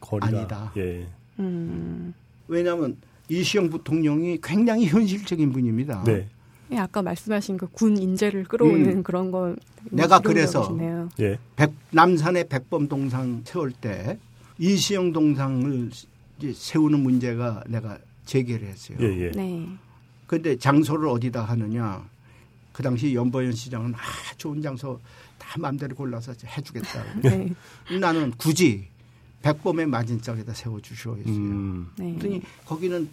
C: 거리가
D: 아니다.
C: 예.
B: 음.
D: 왜냐하면 이시영 부통령이 굉장히 현실적인 분입니다.
C: 네.
B: 예, 아까 말씀하신 그 군 인재를 끌어오는
D: 음.
B: 그런 거
D: 내가 그래서.
C: 예.
D: 백, 남산의 백범 동상 세울 때 이시영 동상을 이제 세우는 문제가 내가 제기를 했어요.
C: 예, 예.
B: 네.
D: 그런데 장소를 어디다 하느냐? 그 당시 연보현 시장은 아 좋은 장소 다 마음대로 골라서 해주겠다.
B: 네.
D: 나는 굳이 백범의 맞은짝에다 세워주시오 했어요.
C: 음.
B: 네.
D: 그랬더니 거기는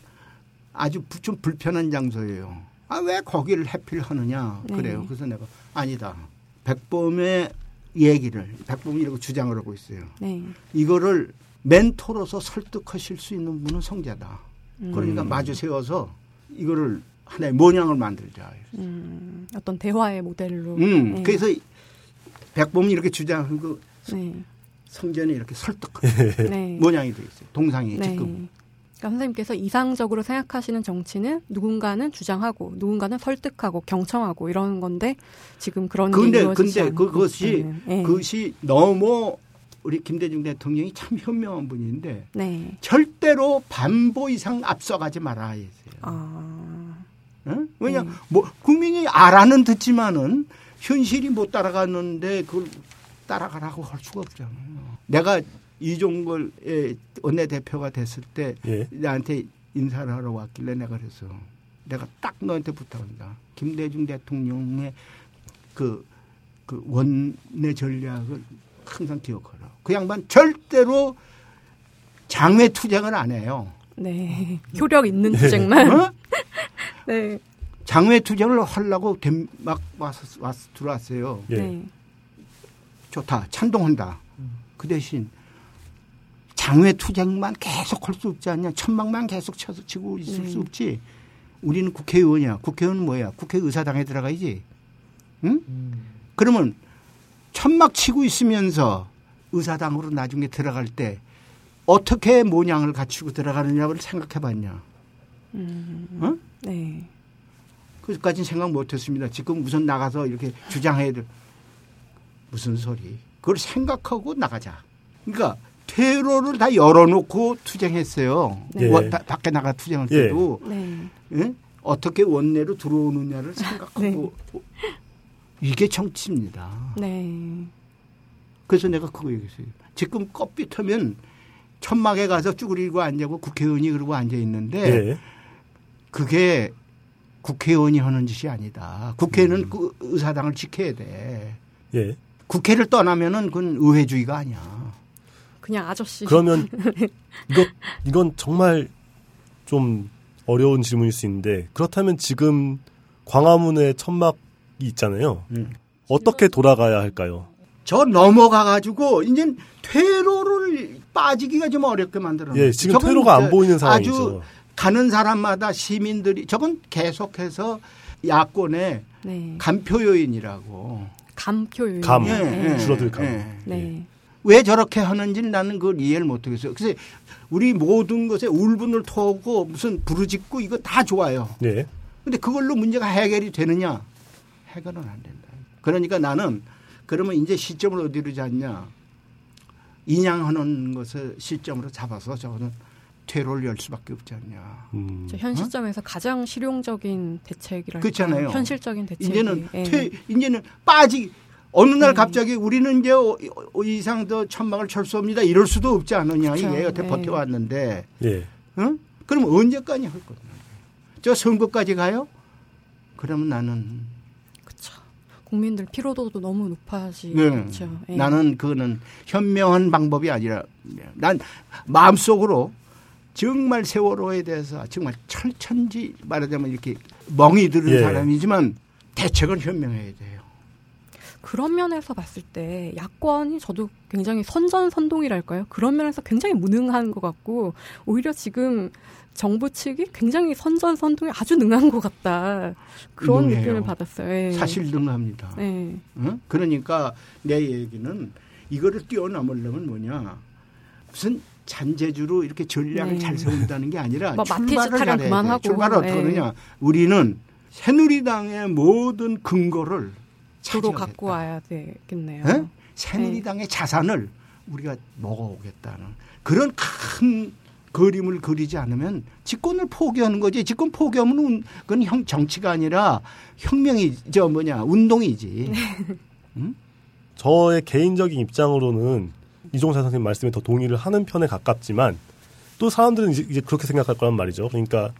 D: 아주 부- 좀 불편한 장소예요. 아 왜 거기를 해필하느냐
B: 네.
D: 그래요. 그래서 내가 아니다. 백범의 얘기를 백범이 이라고 주장을 하고 있어요.
B: 네.
D: 이거를 멘토로서 설득하실 수 있는 분은 성자다. 그러니까
C: 음.
D: 마주 세워서 이거를 하나의 모양을 만들자.
B: 음, 어떤 대화의 모델로.
D: 음,
B: 네.
D: 그래서 백범이 이렇게 주장한 그
B: 네.
D: 성전이 이렇게 설득하는 (laughs)
B: 네.
D: 모양이 돼 있어요. 동상이
B: 네.
D: 지금.
B: 그러니까 선생님께서 이상적으로 생각하시는 정치는 누군가는 주장하고 누군가는 설득하고 경청하고 이런 건데 지금 그런 게
D: 근데 근데 그것이.
B: 네.
D: 그것이 너무 우리 김대중 대통령이 참 현명한 분인데
B: 네.
D: 절대로 반보 이상 앞서가지 말아야 했어요.
B: 아.
D: 응? 왜냐
B: 네.
D: 뭐 국민이 알아는 듣지만은 현실이 못 따라가는데 그걸 따라가라고 할 수가 없잖아요. 내가 이종걸의 원내대표가 됐을 때
C: 예.
D: 나한테 인사를 하러 왔길래 내가 그래서 내가 딱 너한테 부탁한다. 김대중 대통령의 그, 그 원내 전략을 항상 기억하라. 그 양반 절대로 장외 투쟁을 안 해요.
B: 네. 효력 있는 투쟁만.
D: 어?
B: 네.
D: 장외 투쟁을 하려고 된- 막 와서 와서 들어왔어요.
C: 예.
B: 네.
D: 좋다. 찬동한다. 그 대신 장외 투쟁만 계속 할 수 없지 않냐. 천막만 계속 쳐서 치고 있을
B: 네.
D: 수 없지. 우리는 국회의원이야. 국회의원은 뭐야? 국회의사당에 들어가야지. 응? 그러면 천막 치고 있으면서 의사당으로 나중에 들어갈 때 어떻게 모양을 갖추고 들어가느냐를 생각해 봤냐.
B: 음.
D: 어?
B: 네.
D: 그까지는 생각 못 했습니다. 지금 우선 나가서 이렇게 주장해야 돼. 무슨 소리? 그걸 생각하고 나가자. 그러니까 퇴로를 다 열어놓고 투쟁했어요.
B: 네.
D: 원- 바- 밖에 나가 투쟁할
C: 예.
D: 때도
B: 네.
D: 예? 어떻게 원내로 들어오느냐를 생각하고 이게 정치입니다.
B: 네.
D: 그래서 내가 그거 얘기했어요. 지금 껍빛하면 천막에 가서 쭈그리고 앉아고 국회의원이 그러고 앉아 있는데
C: 예.
D: 그게 국회의원이 하는 짓이 아니다. 국회는
C: 음.
D: 그 의사당을 지켜야 돼.
C: 예.
D: 국회를 떠나면은 그건 의회주의가 아니야.
B: 그냥 아저씨.
C: 그러면 (laughs) 이거 이건 정말 좀 어려운 질문일 수 있는데 그렇다면 지금 광화문에 천막이 있잖아요.
D: 음.
C: 어떻게 돌아가야 할까요?
D: 저 넘어가 가지고 이제 퇴로를 빠지기가 좀 어렵게 만들어.
C: 예, 지금 퇴로가 안 보이는
D: 아주
C: 상황이죠.
D: 가는 사람마다 시민들이 저건 계속해서 야권의
B: 네.
D: 간표 요인이라고.
B: 감표율.
C: 감.
D: 예,
B: 네.
D: 예.
C: 줄어들 감.
D: 예.
B: 네.
D: 왜 저렇게 하는지는 나는 그걸 이해를 못하겠어요. 그래서 우리 모든 것에 울분을 토하고 무슨 부르짖고 이거 다 좋아요.
C: 예.
D: 근데 그걸로 문제가 해결이 되느냐? 해결은 안 된다. 그러니까 나는 그러면 이제 시점을 어디로 잡냐? 인양하는 것을 시점으로 잡아서 저거는 퇴로를 열 수밖에 없지 않냐.
C: 음.
B: 저현 시점에서 가장 실용적인 대책이랄까.
D: 그렇잖아요.
B: 현실적인 대책이.
D: 이제는
B: 예.
D: 퇴, 이제는 빠지 어느 날
B: 네.
D: 갑자기 우리는 이제 어- 어- 이상 더 천막을 철수합니다. 이럴 수도 없지 않느냐.
B: 그렇죠.
D: 이게 여태
B: 네.
D: 버텨왔는데.
C: 예.
D: 어? 그럼 언제까지 할 거냐. 저 선거까지 가요? 그러면 나는
B: 그렇죠. 국민들 피로도도 너무 높아지죠.
D: 네.
B: 그렇죠. 예.
D: 나는 그거는 현명한 방법이 아니라 난 마음속으로 정말 세월호에 대해서 정말 철천지 말하자면 이렇게 멍이 드는
C: 예.
D: 사람이지만 대책은 현명해야 돼요.
B: 그런 면에서 봤을 때 야권이 저도 굉장히 선전선동이랄까요? 그런 면에서 굉장히 무능한 것 같고 오히려 지금 정부 측이 굉장히 선전선동에 아주 능한 것 같다 그런
D: 능해요.
B: 느낌을 받았어요. 예.
D: 사실 능합니다.
B: 네.
D: 어? 그러니까 내 얘기는 이거를 뛰어넘으려면 뭐냐 무슨 잔재주로 이렇게 전략을
B: 네.
D: 잘 세운다는 게 아니라
B: 뭐
D: 출발을 잘해야 돼. 출발을 어떻게
B: 네.
D: 하느냐 우리는 새누리당의 모든 근거를
B: 도로. 갖고 와야 되겠네요.
D: 예? 새누리당의 자산을 우리가 먹어오겠다는 그런 큰 그림을 그리지 않으면 집권을 포기하는 거지. 집권 포기하면 운- 그건 형 정치가 아니라 혁명이 저 뭐냐 운동이지.
C: 저의 개인적인 입장으로는 이종사 선생님 말씀에 더 동의를 하는 편에 가깝지만 또 사람들은 이제, 이제 그렇게 생각할 거란 말이죠. 그러니까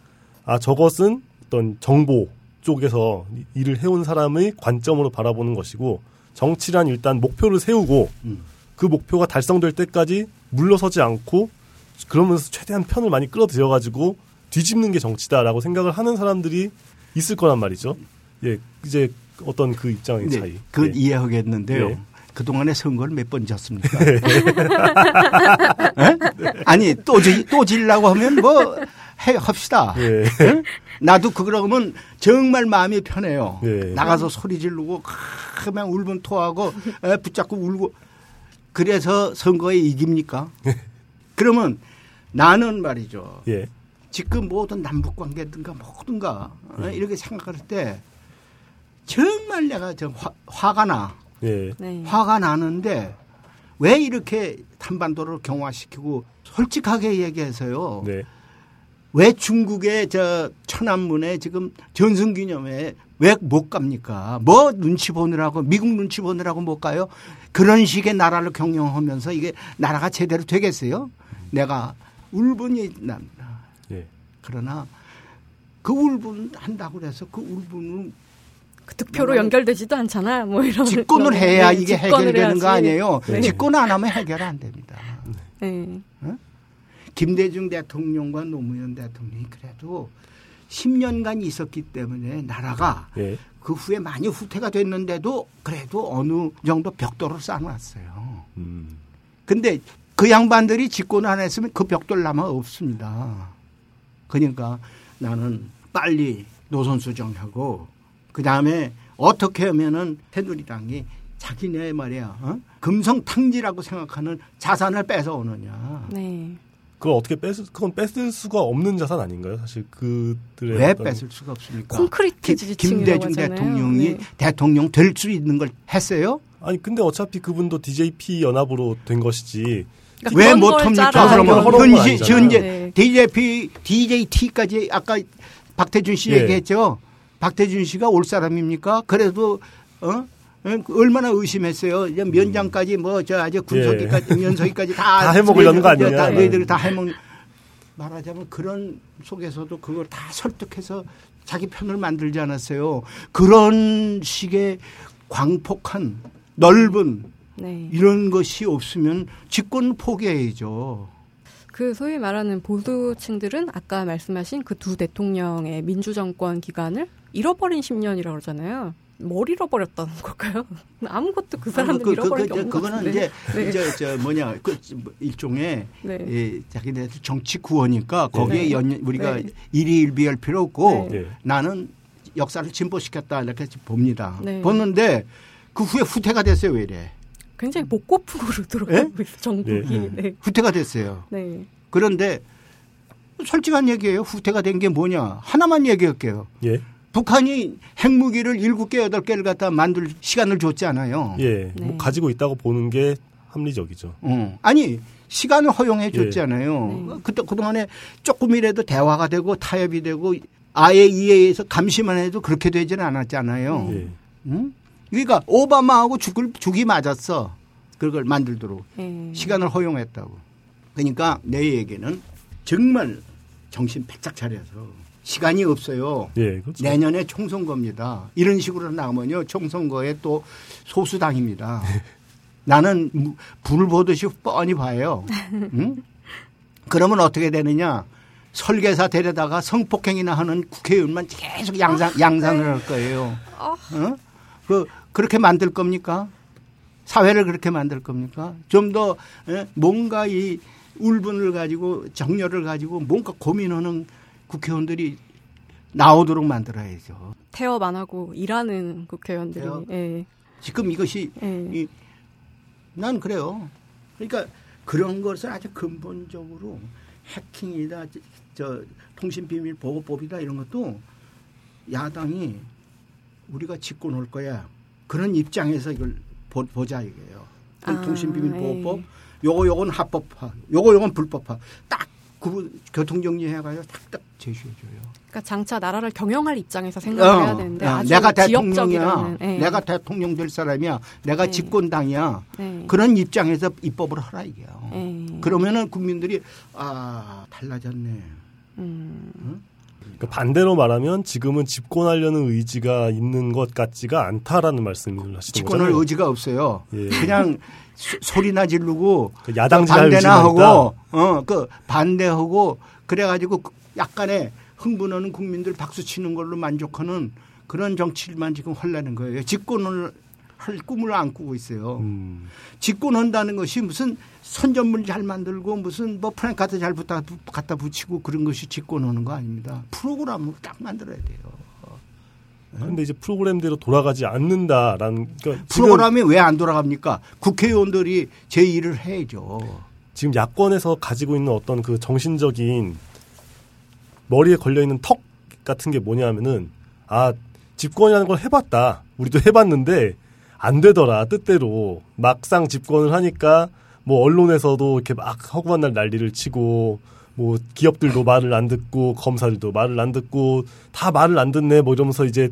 C: 아 저것은 어떤 정보 쪽에서 이- 일을 해온 사람의 관점으로 바라보는 것이고 정치란 일단 목표를 세우고
D: 음.
C: 그 목표가 달성될 때까지 물러서지 않고 그러면서 최대한 편을 많이 끌어들여 가지고 뒤집는 게 정치다라고 생각을 하는 사람들이 있을 거란 말이죠. 예, 이제 어떤 그 입장의
D: 네,
C: 차이.
D: 그
C: 예.
D: 이해하겠는데요.
C: 네.
D: 그동안에 선거를 몇 번 졌습니까? 에? (laughs) 아니, 또, 지, 또 질라고 하면 뭐, 해, 합시다.
C: 예.
D: 응? 나도 그러면 정말 마음이 편해요.
C: 네.
D: 나가서 소리 지르고 그냥 울분 토하고 에, 붙잡고 울고 그래서 선거에 이깁니까? (laughs) 그러면 나는 말이죠.
C: 예.
D: 지금 모든 남북 관계든가 뭐든가 어, 이렇게 생각할 때 정말 내가 좀 화, 화가 나.
C: 예.
B: 네.
D: 화가 나는데 왜 이렇게 한반도를 경화시키고 솔직하게 얘기해서요.
C: 네.
D: 왜 중국의 저 천안문에 지금 전승기념회 왜 못 갑니까? 뭐 눈치 보느라고 미국 눈치 보느라고 못 가요? 그런 식의 나라를 경영하면서 이게 나라가 제대로 되겠어요? 내가 울분이 납니다.
C: 예.
D: 그러나 그 울분 한다고 그래서 그 울분은
B: 그 득표로 연결되지도 않잖아. 뭐 이런.
D: 집권을
B: 그런,
D: 해야
B: 네,
D: 이게 해결되는 거
B: 해야지.
D: 아니에요?
B: 네.
D: 집권 안 하면 해결 안 됩니다.
B: 네.
D: 김대중 대통령과 노무현 대통령이 그래도 10년간 있었기 때문에 나라가
C: 예.
D: 그 후에 많이 후퇴가 됐는데도 그래도 어느 정도 벽돌을 쌓아놨어요.
C: 음.
D: 근데 그 양반들이 집권 안 했으면 그 벽돌 남아 없습니다. 그러니까 나는 빨리 노선 수정하고 그 다음에 어떻게 하면은 새누리당이 자기네 말이야 어? 금성탕지라고 생각하는 자산을 뺏어오느냐.
B: 네.
C: 그걸 어떻게 뺏을 그건 뺏을 수가 없는 자산 아닌가요? 사실 그들의
D: 왜 뺏을 수가 없습니까?
B: 콘크리트
D: 기-
B: 지지층이라고
D: 김대중
B: 하잖아요.
D: 대통령이
B: 네.
D: 대통령 될 수 있는 걸 했어요?
C: 아니 근데 어차피 그분도 DJP 연합으로 된 것이지.
B: 그러니까
D: 왜 못합니까? 현재
B: 네.
D: DJP, DJT까지 아까 박태준 씨
C: 예.
D: 얘기했죠. 박태준 씨가 올 사람입니까? 그래도 어? 어, 얼마나 의심했어요. 이제 면장까지 뭐 저 아주 군소기까지 (laughs) 면소기까지 다,
C: 다 해먹으려는 거 아니냐.
D: 다 너희들이 다 해먹. 말하자면 그런 속에서도 그걸 다 설득해서 자기 편을 만들지 않았어요. 그런 식의 광폭한 넓은
B: 네.
D: 이런 것이 없으면 집권 포기해야죠.
B: 그 소위 말하는 보수층들은 아까 말씀하신 그 두 대통령의 민주정권 기간을 잃어버린 10년이라고 그러잖아요. 뭘 잃어버렸다는 걸까요? (laughs) 아무것도 그 사람들
D: 그,
B: 잃어버린
D: 그,
B: 게 없는
D: 그,
B: 것
D: 그거는
B: 같은데.
D: 이제 저, 저 뭐냐 그 일종의
B: 네.
D: 예, 자기네들 정치 구호니까 거기에
B: 네.
D: 연 우리가
B: 네.
D: 일희일비할 필요 없고
C: 네.
D: 나는 역사를 진보시켰다 이렇게 봅니다.
B: 네.
D: 보는데 그 후에 후퇴가 됐어요 왜 이래?
B: 굉장히 목고풍으로 (laughs) 들어가고 있어 정국이.
C: 네.
B: 네.
D: 후퇴가 됐어요.
B: 네.
D: 그런데 솔직한 얘기예요. 후퇴가 된 게 뭐냐? 하나만 얘기할게요.
C: 예.
D: 북한이 핵무기를 일곱 개 여덟 개를 갖다 만들 시간을 줬지 않아요.
C: 예.
B: 네.
C: 뭐 가지고 있다고 보는 게 합리적이죠.
D: 어. 아니 시간을 허용해 줬잖아요.
B: 네.
D: 그때 그동안에 조금이라도 대화가 되고 타협이 되고 아예 이해해서 감시만 해도 그렇게 되지는 않았잖아요.
C: 예.
D: 응? 그러니까 오바마하고 죽을 죽이 맞았어. 그걸 만들도록
B: 네.
D: 시간을 허용했다고. 그러니까 내 얘기는 정말 정신 바짝 차려서 시간이 없어요.
C: 예. 그렇죠.
D: 내년에 총선거입니다. 이런 식으로 나가면요 총선거에 또 소수당입니다. (laughs) 나는 무- 불을 보듯이 뻔히 봐요. 응? 그러면 어떻게 되느냐? 설계사 데려다가 성폭행이나 하는 국회의원만 계속 양산, 양산을 할 거예요. 어? 그, 그렇게 만들 겁니까? 사회를 그렇게 만들 겁니까? 좀 더 뭔가 이 울분을 가지고 정열을 가지고 뭔가 고민하는 국회의원들이 나오도록 만들어야죠.
B: 태업 안 하고 일하는 국회의원들이. 예.
D: 지금 이것이
B: 예.
D: 이, 난 그래요. 그러니까 그런 것을 아주 근본적으로 해킹이다, 저 통신비밀 보호법이다 이런 것도 야당이 우리가 집권 올 거야. 그런 입장에서 이걸 보, 보자 이거예요.
B: 아,
D: 통신비밀
B: 예.
D: 보호법, 요거 요건 합법화, 요거 요건 불법화. 딱 구분 교통정리 해가지고 딱딱 제시해줘요.
B: 그러니까 장차 나라를 경영할 입장에서 생각을 해야 되는데
D: 어,
B: 아주
D: 내가. 대통령이야.
B: 예.
D: 내가 대통령 될 사람이야. 내가
B: 네.
D: 집권당이야.
B: 네.
D: 그런 입장에서 입법을 하라 이게요.
B: 예.
D: 그러면은 국민들이 아 달라졌네.
B: 음.
C: 그러니까 반대로 말하면 지금은 집권하려는 의지가 있는 것 같지가 않다라는 말씀을 하시는
D: 집권할
C: 거잖아요.
D: 의지가 없어요.
C: 예.
D: 그냥 소- 소리나 지르고
C: 그 야당
D: 반대나. 하고 어그 반대하고 그래가지고 그 약간의 흥분하는 국민들 박수 치는 걸로 만족하는 그런 정치만 지금 하려는 거예요. 집권을 할 꿈을 안 꾸고 있어요.
C: 음,
D: 집권한다는 것이 무슨 선전물 잘 만들고 무슨 뭐 프랭카드 잘 붙다, 갖다 붙이고 그런 것이 집권하는 거 아닙니다. 프로그램을 딱 만들어야 돼요.
C: 근데 이제 프로그램대로 돌아가지 않는다라는 그러니까
D: 프로그램이 왜 안 돌아갑니까? 국회의원들이 제 일을 해야죠.
C: 지금 야권에서 가지고 있는 어떤 그 정신적인 머리에 걸려 있는 턱 같은 게 뭐냐면은 아 집권이라는 걸 해봤다. 우리도 해봤는데 안 되더라 뜻대로 막상 집권을 하니까 뭐 언론에서도 이렇게 막 허구한 날 난리를 치고 뭐 기업들도 말을 안 듣고 검사들도 말을 안 듣고 다 말을 안 듣네 뭐 이러면서 이제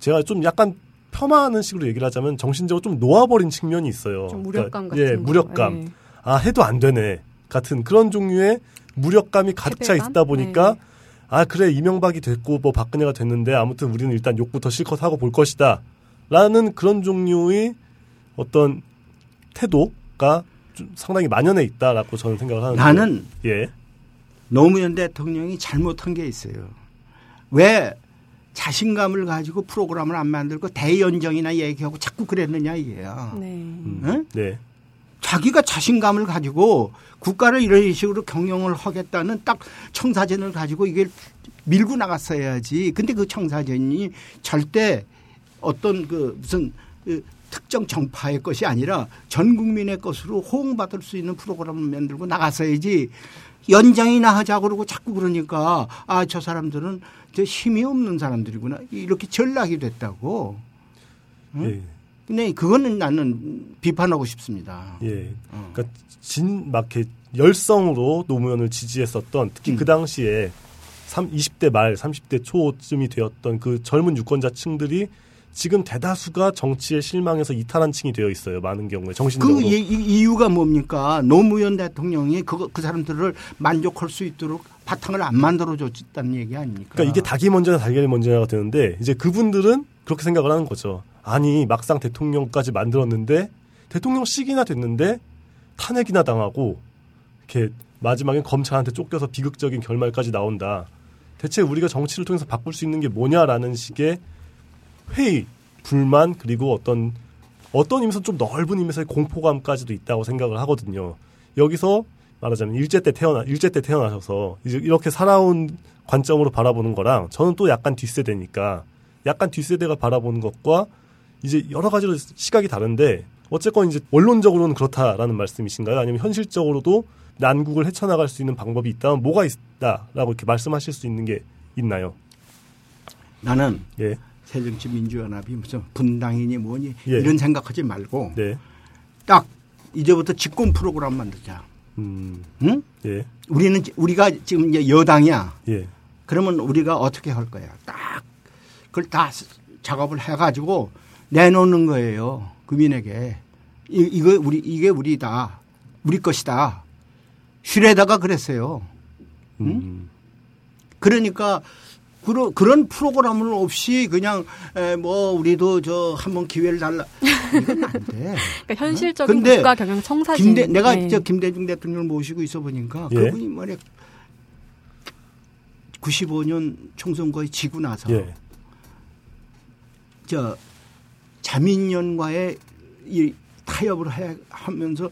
C: 제가 좀 약간 폄하하는 식으로 얘기를 하자면 정신적으로 좀 놓아버린 측면이 있어요.
B: 좀 무력감
C: 그러니까,
B: 같은
C: 예,
B: 거.
C: 무력감.
B: 예.
C: 아 해도 안 되네 같은 그런 종류의 무력감이 가득 차? 있다 보니까
B: 네.
C: 아 그래 이명박이 됐고 뭐 박근혜가 됐는데 아무튼 우리는 일단 욕부터 실컷 하고 볼 것이다 라는 그런 종류의 어떤 태도가 좀 상당히 만연해 있다라고 저는 생각을 하는데
D: 나는
C: 예
D: 노무현 대통령이 잘못한 게 있어요. 왜 자신감을 가지고 프로그램을 안 만들고 대연정이나 얘기하고 자꾸 그랬느냐 이게야.
B: 네.
C: 음,
D: 응?
C: 네
D: 자기가 자신감을 가지고 국가를 이런 식으로 경영을 하겠다는 딱 청사진을 가지고 이게 밀고 나갔어야지. 근데 그 청사진이 절대 어떤 그 무슨 그 특정 정파의 것이 아니라 전 국민의 것으로 호응받을 수 있는 프로그램을 만들고 나갔어야지. 연장이나 하자 그러고 자꾸 그러니까 아 저 사람들은 저 힘이 없는 사람들이구나 이렇게 전락이 됐다고. 응?
C: 예.
D: 근데 그거는 나는 비판하고 싶습니다.
C: 예.
D: 어.
C: 그러니까 진막 이렇게 열성으로 노무현을 지지했었던 특히
D: 음.
C: 그 당시에 3, 20대 말 30대 초쯤이 되었던 그 젊은 유권자층들이 지금 대다수가 정치에 실망해서 이탈한 층이 되어 있어요. 많은 경우에 정신적으로.
D: 그 이, 이- 이유가 뭡니까? 노무현 대통령이 그, 그 사람들을 만족할 수 있도록 바탕을 안 만들어줬다는 얘기 아닙니까?
C: 그러니까 이게 닭이 먼저냐 달걀이 먼저냐가 되는데 이제 그분들은 그렇게 생각을 하는 거죠. 아니 막상 대통령까지 만들었는데 대통령식이나 됐는데 탄핵이나 당하고 이렇게 마지막엔 검찰한테 쫓겨서 비극적인 결말까지 나온다. 대체 우리가 정치를 통해서 바꿀 수 있는 게 뭐냐라는 식의 회의, 불만 그리고 어떤 어떤 의미에서 좀 넓은 의미에서의 공포감까지도 있다고 생각을 하거든요. 여기서 말하자면 일제 때 태어나 일제 때 태어나셔서 이렇게 살아온 관점으로 바라보는 거랑 저는 또 약간 뒷세대니까 약간 뒷세대가 바라보는 것과 이제 여러 가지로 시각이 다른데 어쨌건 이제 원론적으로는 그렇다라는 말씀이신가요? 아니면 현실적으로도 난국을 헤쳐나갈 수 있는 방법이 있다면 뭐가 있다라고 이렇게 말씀하실 수 있는 게 있나요?
D: 나는
C: 예,
D: 새정치민주연합이 무슨 분당이니 뭐니
C: 예.
D: 이런 생각하지 말고
C: 네,
D: 딱 이제부터 집권 프로그램 만들자.
C: 음,
D: 응?
C: 예,
D: 우리는 우리가 지금 이제 여당이야.
C: 예,
D: 그러면 우리가 어떻게 할 거야? 딱 그걸 다 작업을 해가지고 내놓는 거예요. 국민에게 이, 이거 우리 이게 우리다, 우리 것이다. 슈레다가 그랬어요.
C: 음,
D: 그러니까 그런 그런 프로그램을 없이 그냥 에, 뭐 우리도 저 한번 기회를 달라 이건 안 돼. (laughs)
B: 그러니까 현실적인
D: 근데
B: 국가 경영 청사진.
D: 김대 내가
B: 네.
D: 저 김대중 대통령을 모시고 있어 보니까
C: 예.
D: 그분이 말이야 95년 총선거에 지고 나서
C: 예,
D: 저 자민련과의 이 타협을 해, 하면서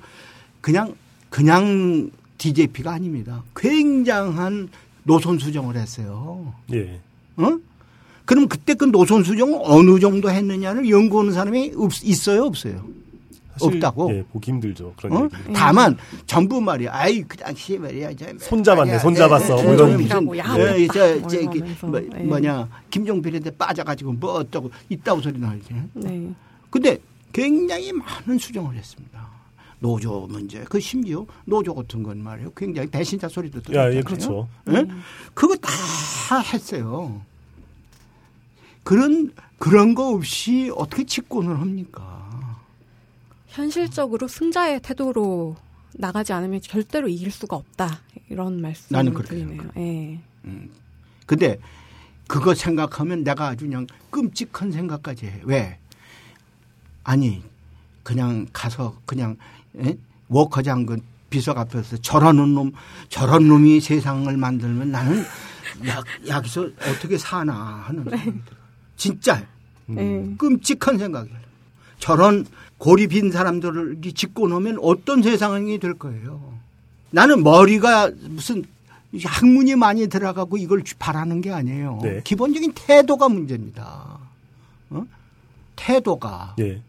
D: 그냥 그냥 DJP가 아닙니다. 굉장한 노선 수정을 했어요.
C: 예,
D: 어? 그럼 그때 그 노선 수정을 어느 정도 했느냐를 연구하는 사람이 없, 있어요, 없어요? 없다고?
C: 예, 보기 힘들죠 그런
D: 어?
C: 얘기.
D: 다만 전부 말이야. 아이 그 당시에 말이야. 저
C: 손잡았네, 손잡았어.
D: 에,
C: 뭐
D: 에,
C: 이런
D: 무슨.
B: 야,
D: 에, 저,
B: 뭐
D: 저, 기
B: 이러면서.
D: 뭐,
B: 예.
D: 뭐냐 김종필한테 빠져가지고 뭐 어쩌고 있다고 소리 나지.
B: 네.
D: 근데 굉장히 많은 수정을 했습니다. 노조 문제, 그 심지어 노조 같은 건 말이에요. 굉장히 배신자 소리도
C: 야,
D: 들었잖아요.
C: 예, 그렇죠.
D: 예? 그거 다 했어요. 그런 그런 거 없이 어떻게 집권을 합니까?
B: 현실적으로 승자의 태도로 나가지 않으면 절대로 이길 수가 없다. 이런 말씀을
D: 나는 그렇게
B: 드리네요. 예.
D: 근데 그거 생각하면 내가 아주 그냥 끔찍한 생각까지 해. 왜? 아니 그냥 가서 그냥 에? 워커장 그 비석 앞에서 저러는 놈 저런 놈이 세상을 만들면 나는 야, 여기서 어떻게 사나 하는 (laughs) 들어. 진짜
B: 네.
D: 끔찍한 생각이에요. 저런 고리 빈 사람들이 짓고 놓으면 어떤 세상이 될 거예요. 나는 머리가 무슨 학문이 많이 들어가고 이걸 바라는 게 아니에요.
C: 네.
D: 기본적인 태도가 문제입니다. 어? 태도가
C: 예.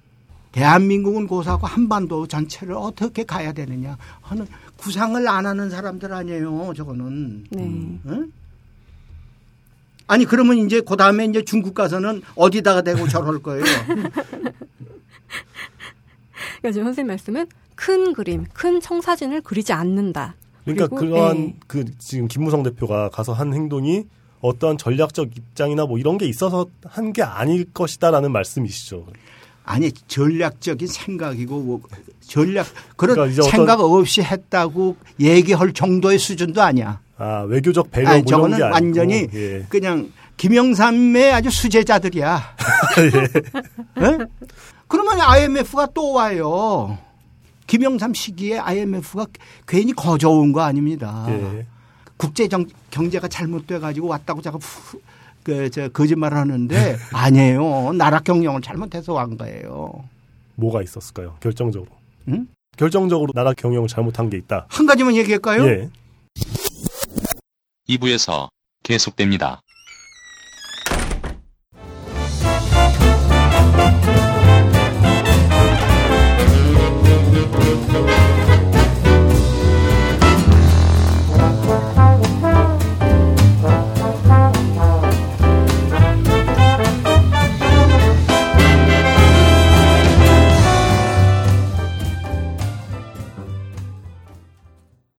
D: 대한민국은 고사하고 한반도 전체를 어떻게 가야 되느냐 하는 구상을 안 하는 사람들 아니에요. 저거는.
B: 네.
D: 응? 아니 그러면 이제 그 다음에 이제 중국 가서는 어디다가 대고 저럴 거예요. (laughs)
B: 그러니까 지금 선생님 말씀은 큰 그림, 큰 청사진을 그리지 않는다.
C: 그러니까 그러한
B: 예.
C: 그 지금 김무성 대표가 가서 한 행동이 어떠한 전략적 입장이나 뭐 이런 게 있어서 한 게 아닐 것이다라는 말씀이시죠.
D: 아니 전략적인 생각이고 뭐 전략 그런
C: 그러니까
D: 생각 없이 했다고 얘기할 정도의 수준도 아니야.
C: 아 외교적 배려
D: 아니,
C: 뭐
D: 저거는 완전히
C: 예.
D: 그냥 김영삼의 아주 수제자들이야. (laughs) 예? 그러면 IMF가 또 와요. 김영삼 시기에 IMF가 괜히 거저온 거 아닙니다.
C: 예.
D: 국제 정, 경제가 잘못돼 가지고 왔다고 자꾸 그저 거짓말을 하는데 (laughs) 아니에요. 나라 경영을 잘못해서 간 거예요.
C: 뭐가 있었을까요? 결정적으로.
D: 응?
C: 결정적으로 나라 경영을 잘못한 게 있다.
D: 한 가지만 얘기할까요?
C: 예.
A: 2부에서 계속됩니다.